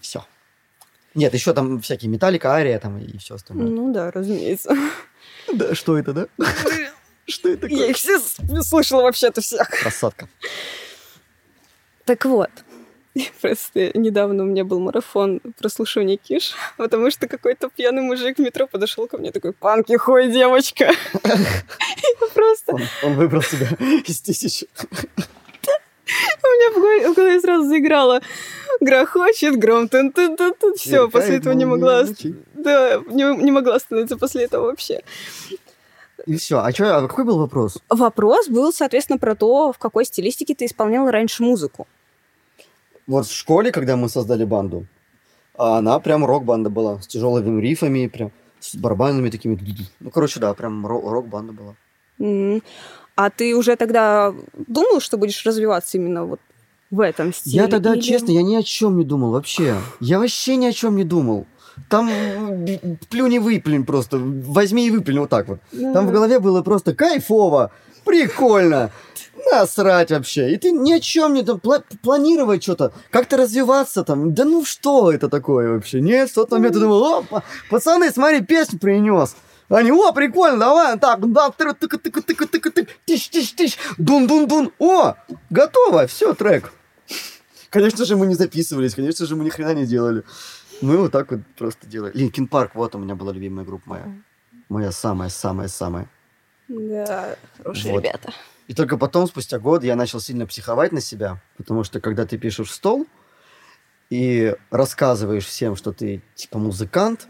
все. Нет, еще там всякие Металлика, Ария там и все остальное. Ну да, разумеется. Да, что это, да? Что это Я их все слышала вообще-то всех. Красотка. Так вот, просто недавно у меня был марафон прослушивания Киш, потому что какой-то пьяный мужик в метро подошел ко мне такой, панки хуй, девочка. Просто... Он, выбрал себя из тысячи. У меня в голове- сразу заиграла грохочет гром, тун тун тун тун Все, после этого не могла... Да, не, не могла остановиться после этого вообще. И все. А что, а какой был вопрос? Вопрос был, соответственно, про то, в какой стилистике ты исполняла раньше музыку. Вот в школе, когда мы создали банду, а она прям рок-банда была, с тяжелыми рифами, прям с барабанами такими. Ну, короче, да, прям ро- рок-банда была. М. А ты уже тогда думал, что будешь развиваться именно вот в этом стиле? Я тогда, Или- честно, я ни о чем не думал вообще. Я вообще ни о чем не думал. Там плюнь и выплюнь просто. Возьми и выплюнь вот так вот. Там в голове было просто кайфово, прикольно. Насрать вообще. И ты ни о чем не там пла- планировать что-то, как-то развиваться там. Да ну что это такое вообще? Нет, в тот момент ты думал, о, па- пацаны, смотри, песню принес. Они, о, прикольно, давай, так, да, тык тык тык тык тык тык тыщ тыщ тыщ дун дун дун о, готово, все, трек. Конечно же, мы не записывались, конечно же, мы ни хрена не делали. Мы вот так вот просто делали. Linkin Park, вот у меня была любимая группа моя. Моя самая-самая-самая. Да, хорошие Вот. ребята. И только потом, спустя год, я начал сильно психовать на себя, потому что когда ты пишешь в стол и рассказываешь всем, что ты типа музыкант,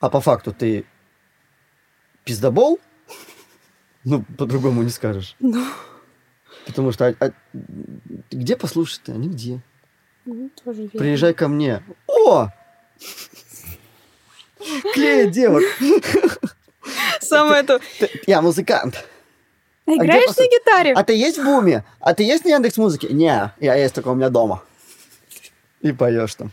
а по факту ты пиздобол, ну, по-другому не скажешь. Ну. Потому что а- а где послушать-то? Нигде. Ну, тоже верно. Приезжай ко мне. О! Клеит девок. Самое то. Ты- Я музыкант. А играешь на послушать? гитаре? А ты есть в Буме? А ты есть на Яндекс Музыке? Не, я есть только у меня дома. И поешь там.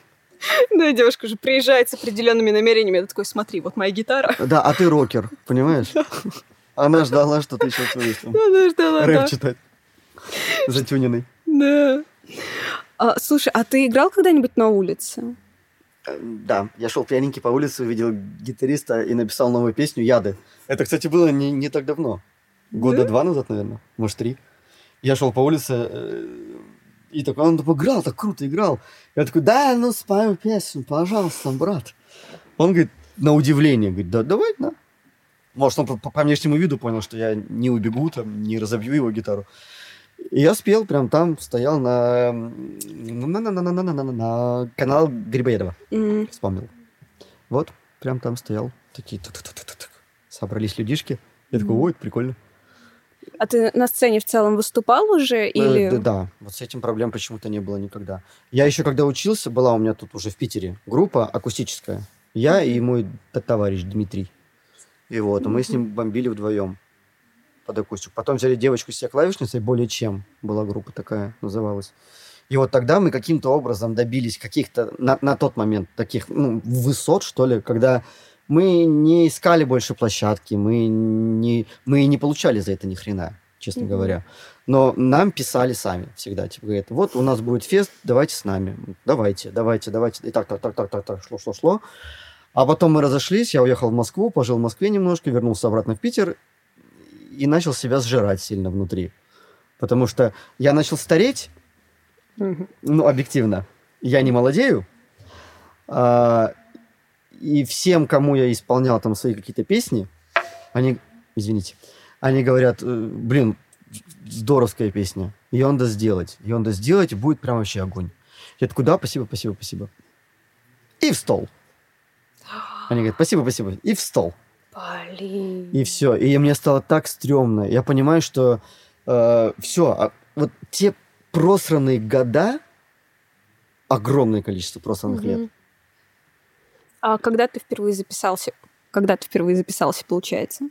Ну, и девушка же приезжает с определенными намерениями. Я такой, смотри, вот моя гитара. Да, а ты рокер, понимаешь? Она ждала, что ты сейчас там Она ждала, рэп да. читать. Затюненный. Да. А, слушай, а ты играл когда-нибудь на улице? Э, Да, я шел пьяненький по улице, увидел гитариста и написал новую песню «Яды». Это, кстати, было не, не так давно. Года Да? два назад, наверное. Может, три. Я шел по улице, э, и такой, он такой, играл, так круто играл. Я такой, да, ну, спою песню, пожалуйста, брат. Он говорит, на удивление, говорит, да, давай, да. Может, он по, по внешнему виду понял, что я не убегу, там, не разобью его гитару. И я спел прям там, стоял на, на, на, на, на, на, на, на, на канал Грибоедова вспомнил. Вот, прям там стоял. Такие собрались людишки. Я такой, ой, прикольно. А ты на сцене в целом выступал уже? Э, Или... Да, да, вот с этим проблем почему-то не было никогда. Я еще когда учился, была у меня тут уже в Питере группа акустическая. Я и мой товарищ Дмитрий. И вот, мы с ним бомбили вдвоем под акустику. Потом взяли девочку с клавишницей, более чем была группа такая, называлась. И вот тогда мы каким-то образом добились каких-то на, на тот момент таких ну, высот, что ли, когда мы не искали больше площадки, мы не, мы не получали за это ни хрена, честно Мгм. говоря. Но нам писали сами всегда, типа, говорят, вот у нас будет фест, давайте с нами. Давайте, давайте, давайте. И так, так, так, так, так, так, шло, шло, шло. А потом мы разошлись, я уехал в Москву, пожил в Москве немножко, вернулся обратно в Питер и начал себя сжирать сильно внутри. Потому что я начал стареть, Мгм. ну, объективно. Я не молодею. А, и всем, кому я исполнял там свои какие-то песни, они, извините, они говорят, «Э, блин, здоровская песня. Ее надо сделать. Ее надо сделать, и будет прям вообще огонь. Я такой, да, спасибо, спасибо, спасибо. И в стол. Они говорят, спасибо, спасибо. И в стол. Блин. И все. И мне стало так стрёмно. Я понимаю, что все, вот те просранные года, огромное количество просранных лет. А когда ты впервые записался? Когда ты впервые записался, получается?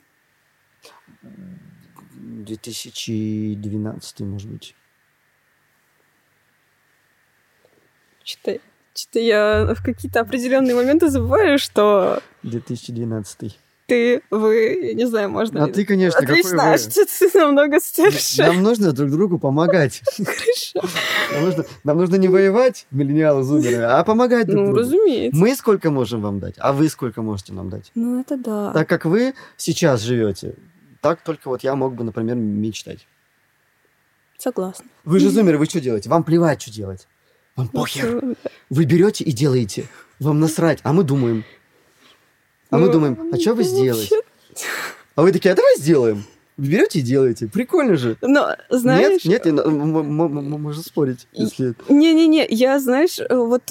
2012, может быть. Что-то, что я в какие-то определенные моменты забываю, что 2012. Ты, вы, я не знаю, можно А ты, конечно, какой Отлично, вы. что ты намного старше. Нам нужно друг другу помогать. Хорошо. Нам нужно, нам нужно не воевать, миллениалы, зумеры, а помогать друг Ну, другу. разумеется. Мы сколько можем вам дать, а вы сколько можете нам дать. Ну, это да. Так как вы сейчас живете, так только вот я мог бы, например, мечтать. Согласна. Вы же зумеры, вы что делаете? Вам плевать, что делать. Вам похер. Ну, Вы берете и делаете. Вам насрать. А мы думаем. А мы Ну, думаем, а что вы ну, сделаете? А вы такие, а давай сделаем. Берете и делаете. Прикольно же. Но, знаешь... Нет, нет, можно спорить, если... Не-не-не, я, знаешь, э, вот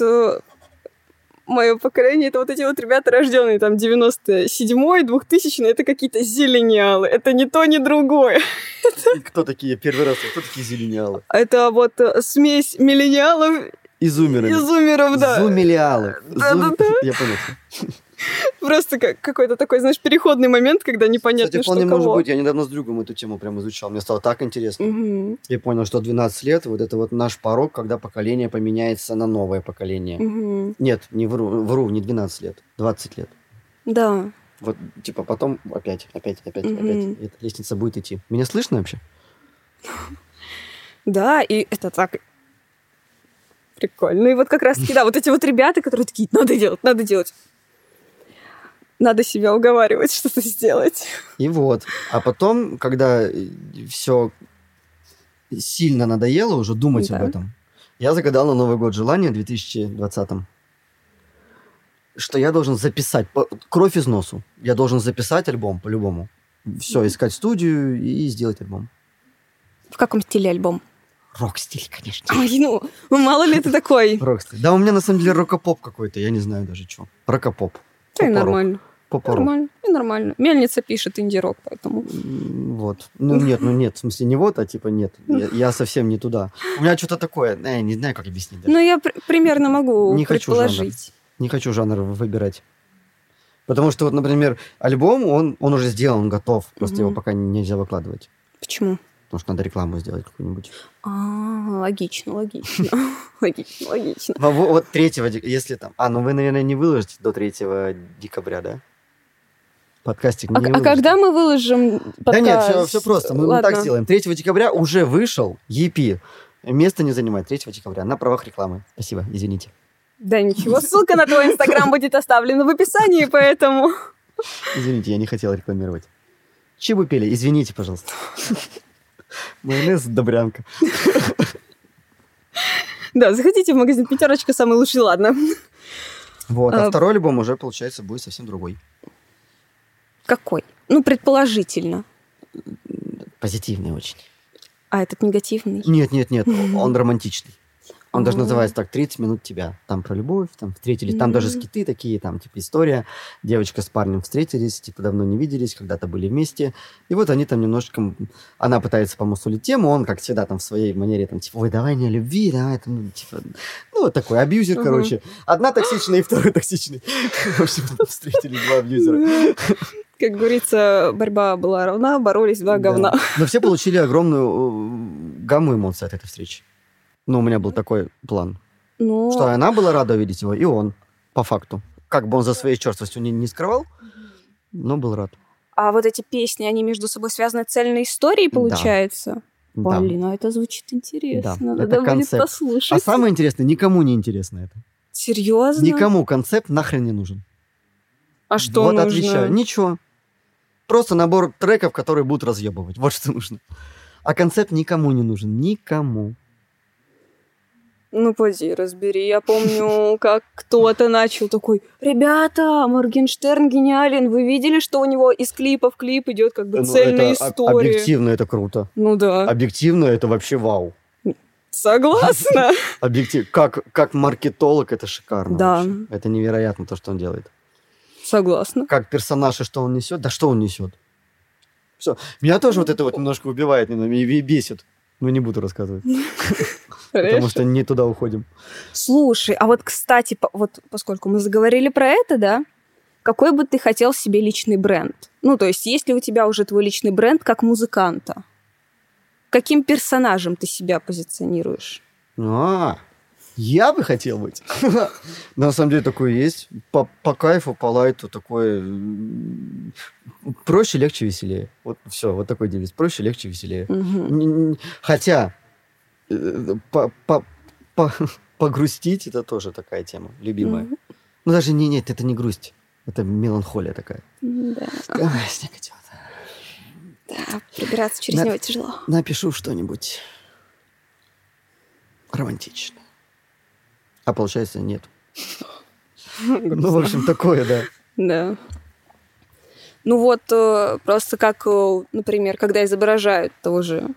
мое поколение, это вот эти вот ребята, рожденные там 97-й, 2000 это какие-то зелениалы. Это не то, ни другое. И Кто такие, первый раз, кто такие зелениалы? Это вот э, смесь миллениалов И зумеры. и зумеров, да. Зумелиалы. Да-да-да. Я понял. Просто как какой-то такой, знаешь, переходный момент, когда непонятно, Кстати, что вполне может кого. быть. Я недавно с другом эту тему прям изучал. Мне стало так интересно. Мгм, Я понял, что 12 лет вот это вот наш порог, когда поколение поменяется на новое поколение. мгм. Нет, не вру, вру, не 12 лет, 20 лет. Да. Вот, типа, потом опять, опять, опять, Мгм. опять. Эта лестница будет идти. Меня слышно вообще? Да, и это так прикольно. И вот как раз-таки, да, вот эти вот ребята, которые такие, надо делать, надо делать. Надо себя уговаривать что-то сделать. И вот. А потом, когда все сильно надоело уже думать Да. об этом, я загадал на Новый год желание в 2020 что я должен записать, кровь из носу, я должен записать альбом по-любому. Все, искать студию и сделать альбом. В каком стиле альбом? Рок-стиль, конечно. Ай, ну, мало ли ты такой. Рок-стиль. Да, у меня на самом деле рокопоп какой-то, я не знаю даже что. Рокопоп. Да и Попа-рок. нормально. Попа-рок. Нормально, и нормально. Мельница пишет инди-рок, поэтому... Вот. Ну нет, ну нет, в смысле не вот, а типа нет. Я, я совсем не туда. У меня что-то такое, э, не знаю, как объяснить даже. Ну, я пр- примерно могу Не хочу жанра. предположить. Не хочу жанр выбирать. Потому что вот, например, альбом, он, он уже сделан, он готов. Просто Мгм. его пока нельзя выкладывать. Почему? Потому что надо рекламу сделать какую-нибудь. А, логично, логично. Логично, логично. Во- во- Вот 3 декабря, если там... А, ну вы, наверное, не выложите до 3 декабря, да? Подкастик А, не а выложите. когда мы выложим Да нет, все, подкаст? все просто. Мы, мы так сделаем. 3 декабря уже вышел EP. Место не занимает 3 декабря на правах рекламы. Спасибо, извините. Да ничего, ссылка на твой инстаграм будет оставлена в описании, поэтому... Извините, я не хотел рекламировать. Чебу пели, извините, пожалуйста. Майонез добрянка. Да, заходите в магазин «Пятерочка», самый лучший, ладно. Вот, а А, второй альбом уже, получается, будет совсем другой. Какой? Ну, предположительно. Позитивный очень. А этот негативный? Нет, нет, нет, он романтичный. Он даже называется так «30 минут тебя». Там про любовь, там встретились. Там даже скиты такие, там типа история. Девочка с парнем встретились, типа давно не виделись, когда-то были вместе. И вот они там немножечко... Она пытается помусолить тему, он, как всегда, там в своей манере, там типа «Ой, давай не о любви, давай там, ну, типа...» Ну, вот такой абьюзер, короче. Одна токсичная и второй токсичный. В общем, встретились два абьюзера. Как говорится, борьба была равна, боролись два Да. говна. Но все получили огромную э, гамму эмоций от этой встречи. Ну, у меня был такой план. Ну, Что она была рада увидеть его, и он, по факту. Как бы он за своей черствостью не, не скрывал, но был рад. а вот эти песни, они между собой связаны цельной историей, Да. получается? Да. Блин, а это звучит интересно. Да, Надо это будет концепт. послушать. А самое интересное, никому не интересно это. Серьезно? Никому концепт нахрен не нужен. А что вот нужно? отвечаю. Ничего. Просто набор треков, которые будут разъебывать. Вот что нужно. А концепт никому не нужен. Никому. Ну, поди, разбери. Я помню, как кто-то начал такой, ребята, Моргенштерн гениален. Вы видели, что у него из клипа в клип идет как бы Ну, цельная это история? Объективно это круто. Ну да, Объективно это вообще вау. согласна. Объектив. Как, как маркетолог это шикарно. Да. вообще. Это невероятно то, что он делает. Согласна. Как персонаж и что он несет. Да что он несет? Все. Меня тоже вот это вот немножко убивает, и бесит. Но не буду рассказывать, потому что не туда уходим. Слушай, а вот, кстати, вот поскольку мы заговорили про это, да, какой бы ты хотел себе личный бренд? Ну, то есть, есть ли у тебя уже твой личный бренд как музыканта? Каким персонажем ты себя позиционируешь? А, я бы хотел быть. На самом деле такое есть. По, по кайфу, по лайту, такое... Проще, легче, веселее. Вот все, вот такой девиз. Проще, легче, веселее. Н- Хотя по- по- по- погрустить это тоже такая тема, любимая. Мгм. Ну даже не, нет, это не грусть. Это меланхолия такая. Да. Ай, снег идет. Да, прибираться через Да. него тяжело. Напишу что-нибудь романтичное. А получается нет. Ну, в общем, такое, да. Да. Ну вот, э, просто как, э, например, когда изображают того же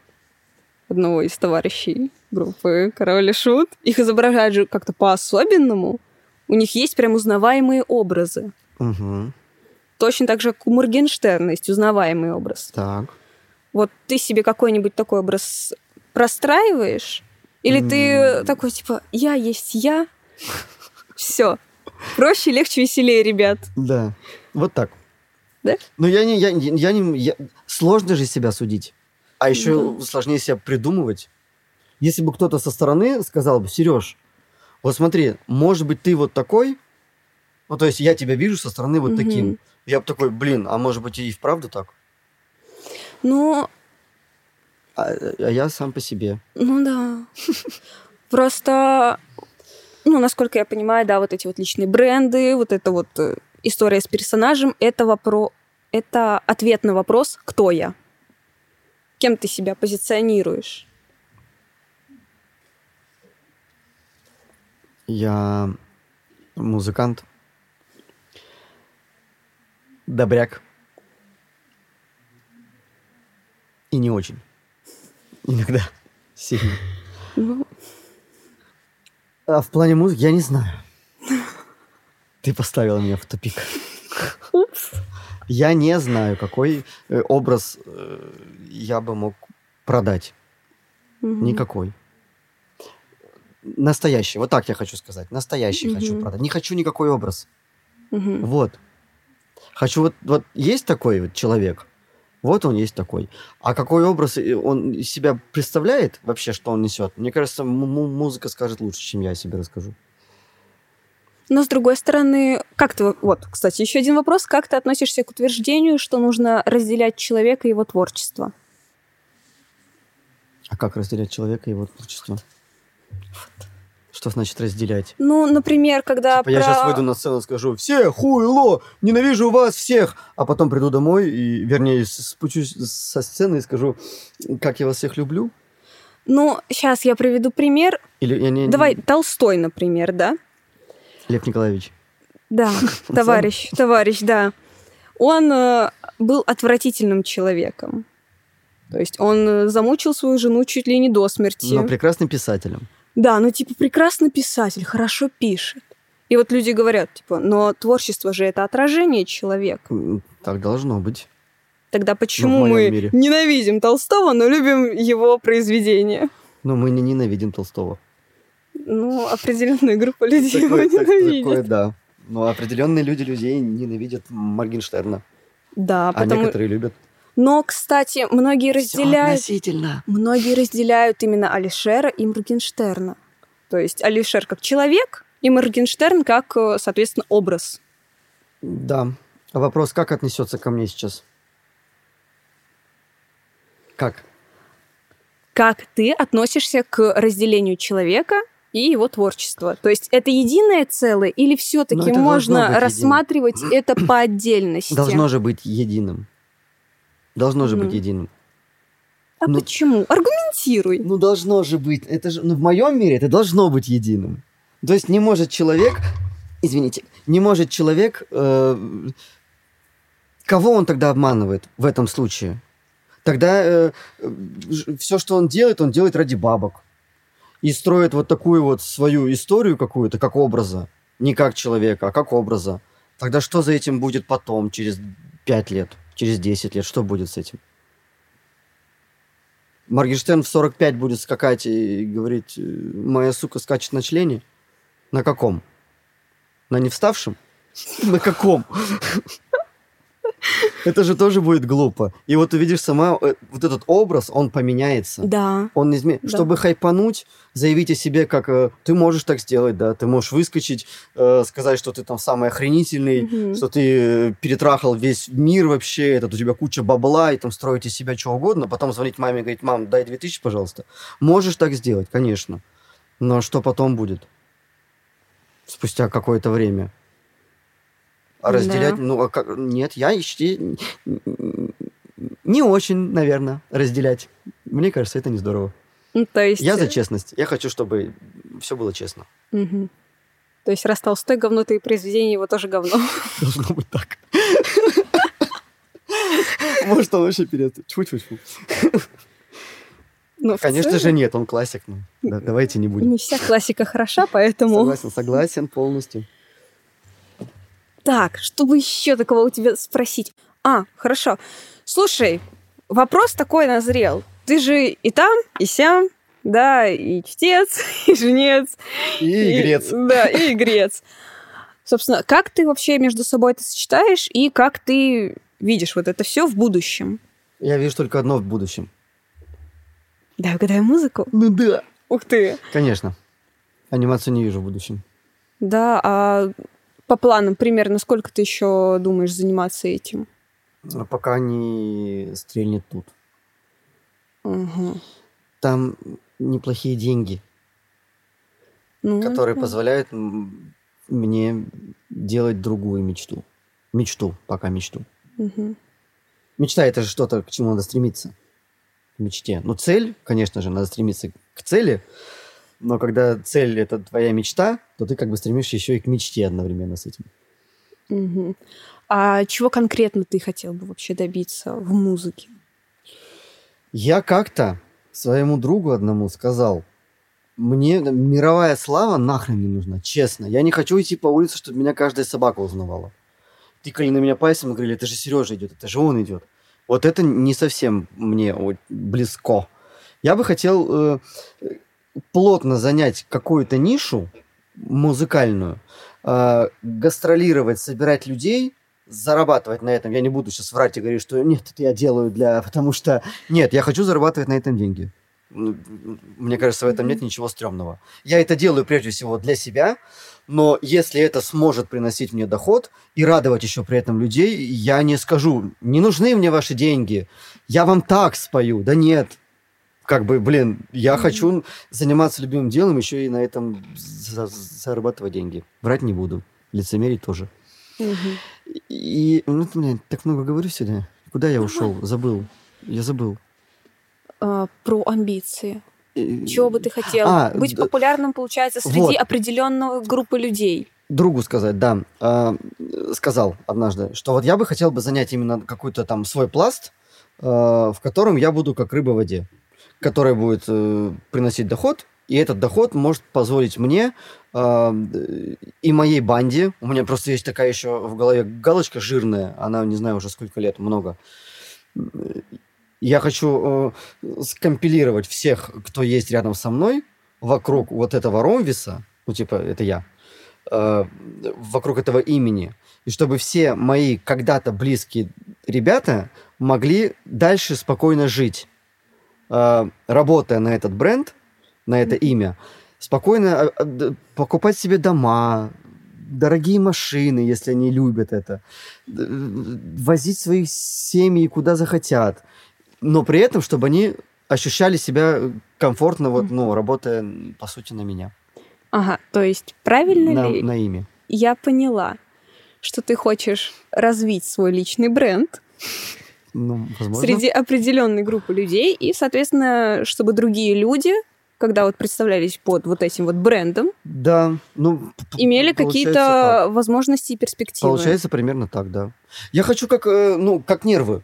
одного из товарищей группы Король и Шут, их изображают же как-то по-особенному. У них есть прям узнаваемые образы. Мгм. Точно так же, как у Моргенштерна есть узнаваемый образ. Так. Вот ты себе какой-нибудь такой образ простраиваешь? Или ты М. такой, типа, я есть я? Все. Проще, легче, веселее, ребят. Да. Вот так. Да? Ну, я не, я, я не, я- сложно же себя судить. А еще Да. сложнее себя придумывать. Если бы кто-то со стороны сказал бы, Сереж, вот смотри, может быть, ты вот такой, ну, то есть я тебя вижу со стороны вот Мгм. таким. Я бы такой, блин, а может быть и вправду так? Ну, А, а я сам по себе. Ну да. Просто, ну, насколько я понимаю, да, вот эти вот личные бренды, вот эта вот э, история с персонажем, это вопрос, это ответ на вопрос, кто я. Кем ты себя позиционируешь? Я музыкант, добряк и не очень. Иногда сильно. Ну, А в плане музыки я не знаю. Ты поставила меня в тупик. упс. Я не знаю, какой э, образ э, я бы мог продать. Мгм. Никакой. Настоящий. Вот так я хочу сказать. Настоящий хочу Мгм. продать. Не хочу никакой образ. Мгм. Вот. Хочу вот, вот есть такой вот человек, вот он есть такой. А какой образ э, он из себя представляет вообще, что он несет? Мне кажется, му- му- музыка скажет лучше, чем я себе расскажу. Но с другой стороны, как ты, вот, кстати, еще один вопрос, как ты относишься к утверждению, что нужно разделять человека и его творчество? А как разделять человека и его творчество? Что значит разделять? Ну, например, когда Типа я сейчас выйду на сцену и скажу, все, хуйло, ненавижу вас всех, а потом приду домой и, вернее, спущусь со сцены и скажу, как я вас всех люблю. Ну, сейчас я приведу пример. Или я не... Давай, Толстой, например, да? Лев Николаевич. Да, товарищ, товарищ, да. Он э, был отвратительным человеком. То есть он э, замучил свою жену чуть ли не до смерти. Но прекрасным писателем. Да, ну типа прекрасный писатель, хорошо пишет. И вот люди говорят, типа, но творчество же это отражение человека. Так должно быть. Тогда почему моем мы мире. ненавидим Толстого, но любим его произведения? Но мы не ненавидим Толстого. Ну, определенная группа людей его Такое- так- ненавидит. такое, да. Но определенные люди людей ненавидят Моргенштерна. Да, А потому... некоторые любят. Но, кстати, многие разделяют... относительно. Многие разделяют именно Алишера и Моргенштерна. То есть Алишер как человек и Моргенштерн как, э, соответственно, образ. Да. А вопрос, как отнесется ко мне сейчас? Как? Как ты относишься к разделению человека и его творчества? То есть это единое целое или Ну, все-таки можно быть единым. рассматривать это по отдельности? Должно же быть единым. Должно же быть Мгм. единым. А ну- почему? Аргументируй. Ну, должно же быть. Это же, ну, в моем мире это должно быть единым. То есть не может человек, извините, не может человек, э, кого он тогда обманывает в этом случае? Тогда все, что он делает, он делает ради бабок. И строит вот такую вот свою историю какую-то, как образа. Не как человека, а как образа. Тогда что за этим будет потом, через 5 лет, через 10 лет? Что будет с этим? Моргенштерн в 45 будет скакать и говорить, э, моя сука скачет на члене? На каком? На не вставшем? На каком? Это же тоже будет глупо. И вот ты видишь сама, э, вот этот образ, он поменяется. Да. Он изме... Да. Чтобы хайпануть, заявить о себе, как э, ты можешь так сделать, да, ты можешь выскочить, э, сказать, что ты там самый охренительный, Мгм. что ты перетрахал весь мир вообще, этот у тебя куча бабла, и там строить из себя что угодно, потом звонить маме и говорить, мам, дай 2000, пожалуйста. Можешь так сделать, конечно. Но что потом будет? Спустя какое-то время. А Да. разделять, ну, а как- нет, я ищи- не очень, наверное, разделять. Мне кажется, это не здорово. Ну, то есть... Я за э, честность. Я хочу, чтобы все было честно. мгм. То есть раз Толстой говно, то и произведение его тоже говно. Должно быть так. Может, он вообще перед... Тьфу-тьфу-тьфу. Ну, Конечно же нет, он классик. Ну, да, давайте не будем. Не вся классика хороша, поэтому... Согласен, согласен полностью. Так, чтобы еще такого у тебя спросить. А, хорошо. Слушай, вопрос такой назрел. Ты же и там, и сям, да, и чтец, и жнец. И игрец. Да, и игрец. Собственно, как ты вообще между собой это сочетаешь, и как ты видишь вот это все в будущем? Я вижу только одно в будущем. Да, угадай музыку. Ну да. Ух ты. Конечно. Анимацию не вижу в будущем. Да, а по планам примерно сколько ты еще думаешь заниматься этим? А Пока не стрельнет тут. Мгм. Там неплохие деньги, Ну, которые да. позволяют мне делать другую мечту. Мечту, пока мечту. Мгм. Мечта это же что-то, к чему надо стремиться. К мечте. Ну, цель, конечно же, надо стремиться к цели, но когда цель это твоя мечта, то ты как бы стремишься еще и к мечте одновременно с этим. Мгм. А чего конкретно ты хотел бы вообще добиться в музыке? Я как-то своему другу одному сказал, мне мировая слава нахрен не нужна, честно. Я не хочу идти по улице, чтобы меня каждая собака узнавала. Тыкали на меня пальцем и говорили, это же Сережа идет, это же он идет. Вот это не совсем мне близко. Я бы хотел э, плотно занять какую-то нишу музыкальную, э, гастролировать, собирать людей, зарабатывать на этом. Я не буду сейчас врать и говорить, что нет, это я делаю для... Потому что нет, я хочу зарабатывать на этом деньги. Ну, Мне кажется, в этом нет ничего стрёмного. Я это делаю прежде всего для себя, но если это сможет приносить мне доход и радовать еще при этом людей, я не скажу, не нужны мне ваши деньги, я вам так спою. Да нет, как бы, блин, я хочу заниматься любимым делом, еще и на этом за- зарабатывать деньги. Врать не буду, лицемерить тоже. Мгм. И, ну, блин, так много говорю сегодня. Куда я ушел? Забыл. Я забыл. А, Про амбиции. Чего бы ты хотел? А, Быть д- популярным, получается, среди вот. определенного группы людей. Другу сказать, да. Э, сказал однажды, что вот я бы хотел бы занять именно какой-то там свой пласт, а, в котором я буду как рыба в воде, который будет э, приносить доход, и этот доход может позволить мне э, и моей банде, у меня просто есть такая еще в голове галочка жирная, она не знаю уже сколько лет, много. Я хочу э, скомпилировать всех, кто есть рядом со мной, вокруг вот этого ромвиса, ну типа это я, э, вокруг этого имени, и чтобы все мои когда-то близкие ребята могли дальше спокойно жить, работая на этот бренд, на это имя, спокойно э, э, покупать себе дома, дорогие машины, если они любят это, возить своих семьи куда захотят, но при этом, чтобы они ощущали себя комфортно, вот, ну, работая, по сути, на меня, Ага, то есть правильно на, ли на имя. я поняла, что ты хочешь развить свой личный бренд Ну, возможно. среди определенной группы людей, и, соответственно, чтобы другие люди, когда вот представлялись под вот этим вот брендом, Да, ну... имели какие-то так. возможности и перспективы. Получается примерно так, да. Я хочу как, э, ну, как нервы.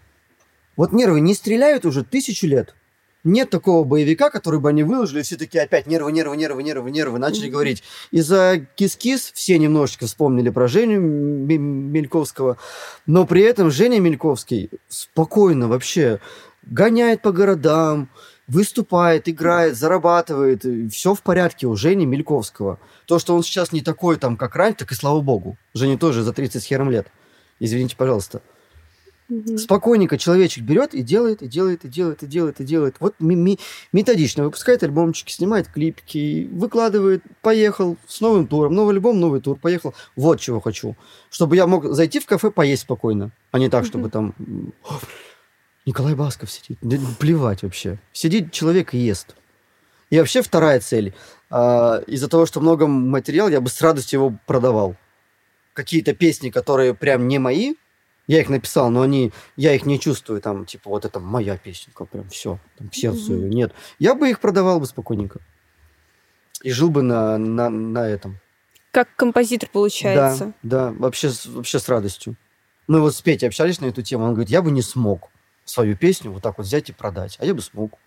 Вот нервы не стреляют уже тысячу лет. Нет такого боевика, который бы они выложили, все такие опять нервы, нервы, нервы, нервы, нервы, начали Мгм. говорить. Из-за кис-кис все немножечко вспомнили про Женю Мельковского, но при этом Женя Мельковский спокойно вообще гоняет по городам, выступает, играет, зарабатывает, все в порядке у Жени Мельковского. То, что он сейчас не такой там, как раньше, так и слава богу. Жене тоже за 30 с хером лет. Извините, пожалуйста. Мгм. Спокойненько человечек берет и делает, и делает, и делает, и делает, и делает. Вот методично выпускает альбомчики, снимает клипки, выкладывает, поехал с новым туром, новый альбом, новый тур, поехал. Вот чего хочу. Чтобы я мог зайти в кафе, поесть спокойно, а не так, чтобы там... м, «О, Николай Басков сидит. Да плевать вообще. Сидит человек и ест. И вообще вторая цель. А, из-за того, что много материала, я бы с радостью его продавал. Какие-то песни, которые прям не мои, я их написал, но они, я их не чувствую, там, типа, вот это моя песенка, прям все, там, к сердцу ее нет. Я бы их продавал бы спокойненько. И жил бы на, на, на этом. Как композитор получается. Да, да, вообще, вообще с радостью. Мы вот с Петей общались на эту тему, он говорит, я бы не смог свою песню вот так вот взять и продать, а я бы смог.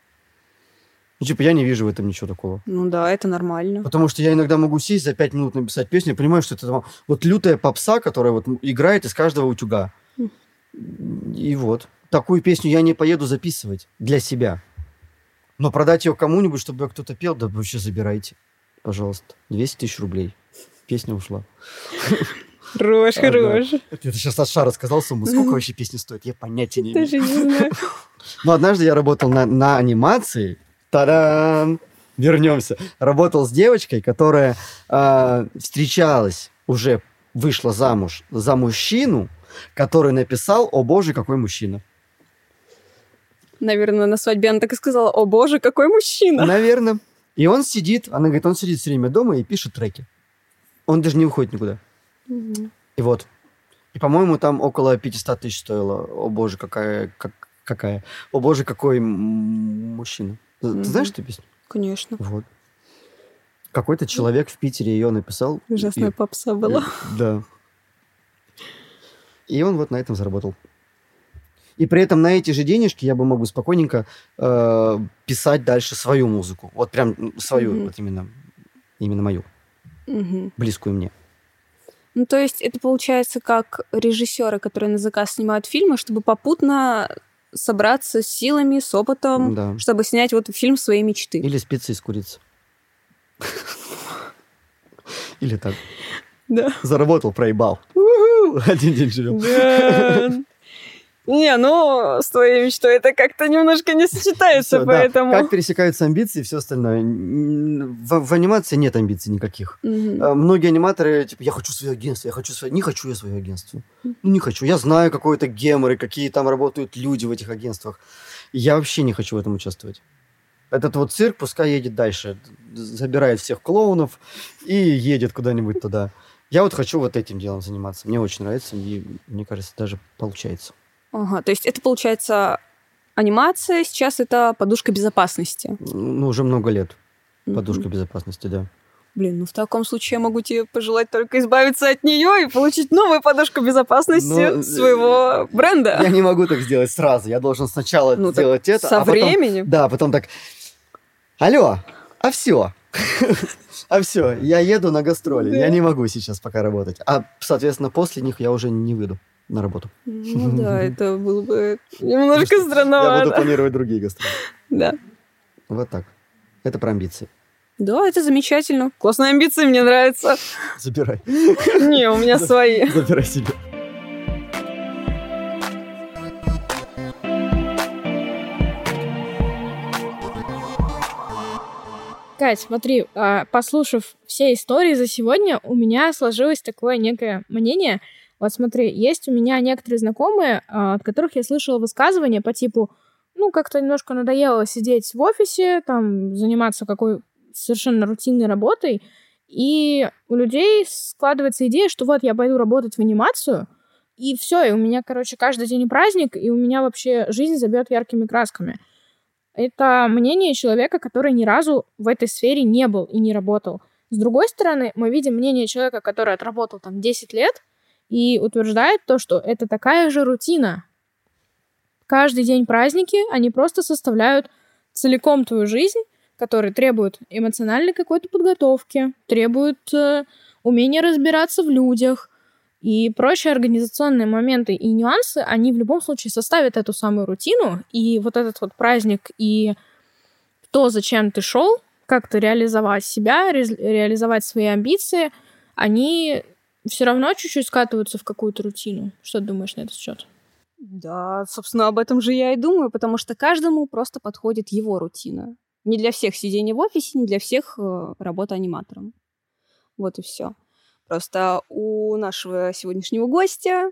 Ну, типа, я не вижу в этом ничего такого. Ну да, это нормально. Потому что я иногда могу сесть за пять минут написать песню, я понимаю, что это вот лютая попса, которая вот играет из каждого утюга. И вот. Такую песню я не поеду записывать для себя. Но продать ее кому-нибудь, чтобы её кто-то пел, да вообще забирайте. Пожалуйста. 200 тысяч рублей. Песня ушла. Хорош, хорош. Это сейчас от шара сказал сумму. Сколько вообще песни стоит? Я понятия не имею. Даже не знаю. Но однажды я работал на, на анимации. Та-дам! Вернемся. Работал с девочкой, которая а, встречалась, уже вышла замуж за мужчину, который написал «О боже, какой мужчина». Наверное, на свадьбе она так и сказала, о боже, какой мужчина. Наверное. И он сидит, она говорит, он сидит все время дома и пишет треки. Он даже не уходит никуда. Мгм. И вот. И, по-моему, там около 500 тысяч стоило. О боже, какая... Как, какая? О боже, какой мужчина. Ты знаешь эту песню? Конечно. Вот. Какой-то человек в Питере ее написал. Ужасная И- попса была. и- да. И он вот на этом заработал. И при этом на эти же денежки я бы мог бы спокойненько э, писать дальше свою музыку. Вот прям свою, Мгм. вот именно, именно мою, Мгм. близкую мне. Ну, то есть это получается как режиссеры, которые на заказ снимают фильмы, чтобы попутно собраться с силами, с опытом, Да. чтобы снять вот фильм своей мечты. Или спицы из курицы. Или так. Да. Заработал, проебал. У-ху! Один день живем. Да. Не, ну, с твоей мечтой это как-то немножко не сочетается, да. поэтому... Как пересекаются амбиции и все остальное. В, в анимации нет амбиций никаких. А, Многие аниматоры, типа, я хочу свое агентство, я хочу свое... Не хочу я свое агентство. Ну, не хочу. Я знаю какой-то гемор и какие там работают люди в этих агентствах. Я вообще не хочу в этом участвовать. Этот вот цирк пускай едет дальше. Забирает всех клоунов и едет куда-нибудь туда. Я вот хочу вот этим делом заниматься. Мне очень нравится, и мне кажется, даже получается. Ага, то есть это получается анимация, сейчас это подушка безопасности. Ну, уже много лет. Подушка Мгм. безопасности, да. Блин, ну в таком случае я могу тебе пожелать только избавиться от нее и получить новую подушку безопасности Ну, э, своего бренда. Я не могу так сделать сразу. Я должен сначала Ну, сделать это, Со а потом... временем. Да, потом так... Алло, а все. А все, я еду на гастроли. Да. Я не могу сейчас пока работать. А, соответственно, после них я уже не выйду на работу. Ну да, это было бы немножко Я буду странновато. планировать другие гастроли. Да. Вот так. Это про амбиции. Да, это замечательно. Классные амбиции, мне нравится. Забирай. Не, у меня свои. Забирай себе. Кать, смотри, а, послушав все истории за сегодня, у меня сложилось такое некое мнение. Вот смотри, есть у меня некоторые знакомые, а, от которых я слышала высказывания по типу, ну, как-то немножко надоело сидеть в офисе, там, заниматься какой совершенно рутинной работой, и у людей складывается идея, что вот я пойду работать в анимацию, и все, и у меня, короче, каждый день праздник, и у меня вообще жизнь забьет яркими красками. Это мнение человека, который ни разу в этой сфере не был и не работал. С другой стороны, мы видим мнение человека, который отработал там 10 лет и утверждает то, что это такая же рутина. Каждый день праздники, они просто составляют целиком твою жизнь, которые требуют эмоциональной какой-то подготовки, требуют э, умения разбираться в людях, и прочие организационные моменты и нюансы, они в любом случае составят эту самую рутину, и вот этот вот праздник, и то, зачем ты шел, как ты реализовать себя, ре- реализовать свои амбиции, они все равно чуть-чуть скатываются в какую-то рутину. Что ты думаешь на этот счет? Да, собственно, об этом же я и думаю, потому что каждому просто подходит его рутина. Не для всех сидение в офисе, не для всех э, работа аниматором. Вот и все. Просто у нашего сегодняшнего гостя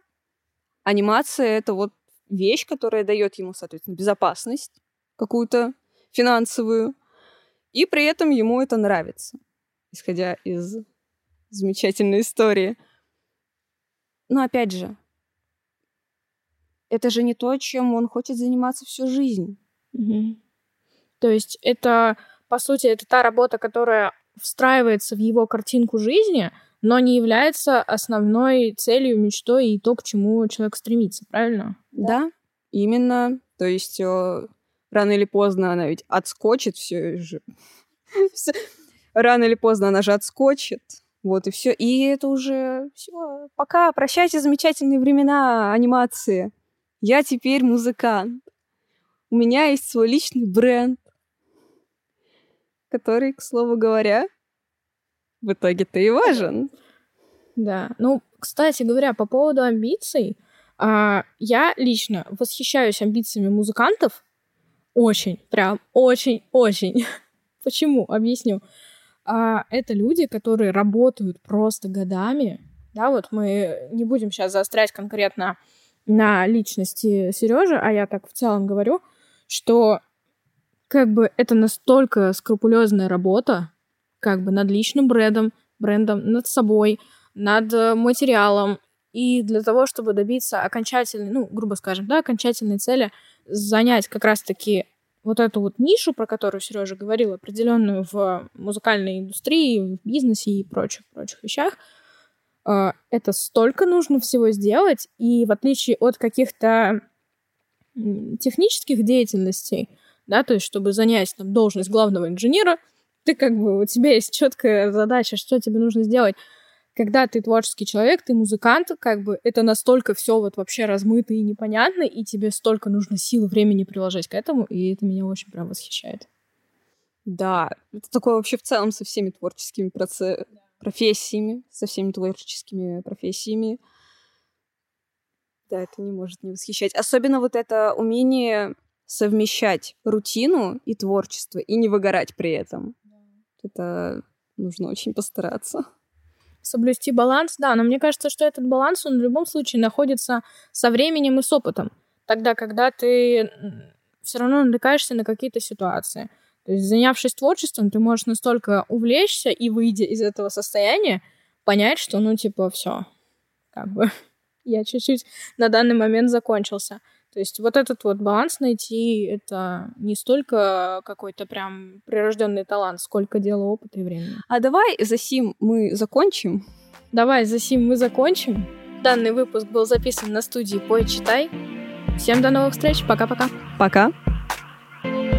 анимация это вот вещь, которая дает ему, соответственно, безопасность какую-то финансовую, и при этом ему это нравится, исходя из замечательной истории. Но опять же, это же не то, чем он хочет заниматься всю жизнь. Мгм. То есть это, по сути, это та работа, которая встраивается в его картинку жизни, но не является основной целью, мечтой и то, к чему человек стремится, правильно? Да, именно. То есть э, рано или поздно она ведь отскочит все же. Рано или поздно она же отскочит. Вот и все. И это уже все. Пока. Прощайте замечательные времена анимации. Я теперь музыкант. У меня есть свой личный бренд, который, к слову говоря, в итоге-то и важен. Да. Ну, кстати говоря, по поводу амбиций, а, я лично восхищаюсь амбициями музыкантов. Очень, прям очень-очень. Почему? Объясню. А, это люди, которые работают просто годами. Да, вот мы не будем сейчас заострять конкретно на личности Сережи, а я так в целом говорю, что как бы это настолько скрупулезная работа, как бы над личным брендом, брендом, над собой, над э, материалом. И для того, чтобы добиться окончательной, ну, грубо скажем, да, окончательной цели, занять как раз-таки вот эту вот нишу, про которую Сережа говорил, определенную в музыкальной индустрии, в бизнесе и прочих, прочих вещах, э, это столько нужно всего сделать, и в отличие от каких-то технических деятельностей, да, то есть чтобы занять там должность главного инженера, ты как бы, у тебя есть четкая задача, что тебе нужно сделать. Когда ты творческий человек, ты музыкант, как бы это настолько все вот вообще размыто и непонятно, и тебе столько нужно сил и времени приложить к этому, и это меня очень прям восхищает. Да, это такое вообще в целом со всеми творческими проце... профессиями, со всеми творческими профессиями. Да, это не может не восхищать. Особенно вот это умение совмещать рутину и творчество и не выгорать при этом. Это нужно очень постараться. Соблюсти баланс, да, но мне кажется, что этот баланс, он в любом случае находится со временем и с опытом. Тогда, когда ты все равно натыкаешься на какие-то ситуации. То есть, занявшись творчеством, ты можешь настолько увлечься и, выйдя из этого состояния, понять, что, ну, типа, все, как бы, я чуть-чуть на данный момент закончился. То есть вот этот вот баланс найти, это не столько какой-то прям прирожденный талант, сколько дело опыта и времени. А давай за сим мы закончим. Давай за сим мы закончим. Данный выпуск был записан на студии Пой Читай. Всем до новых встреч. Пока-пока. Пока. -пока. Пока.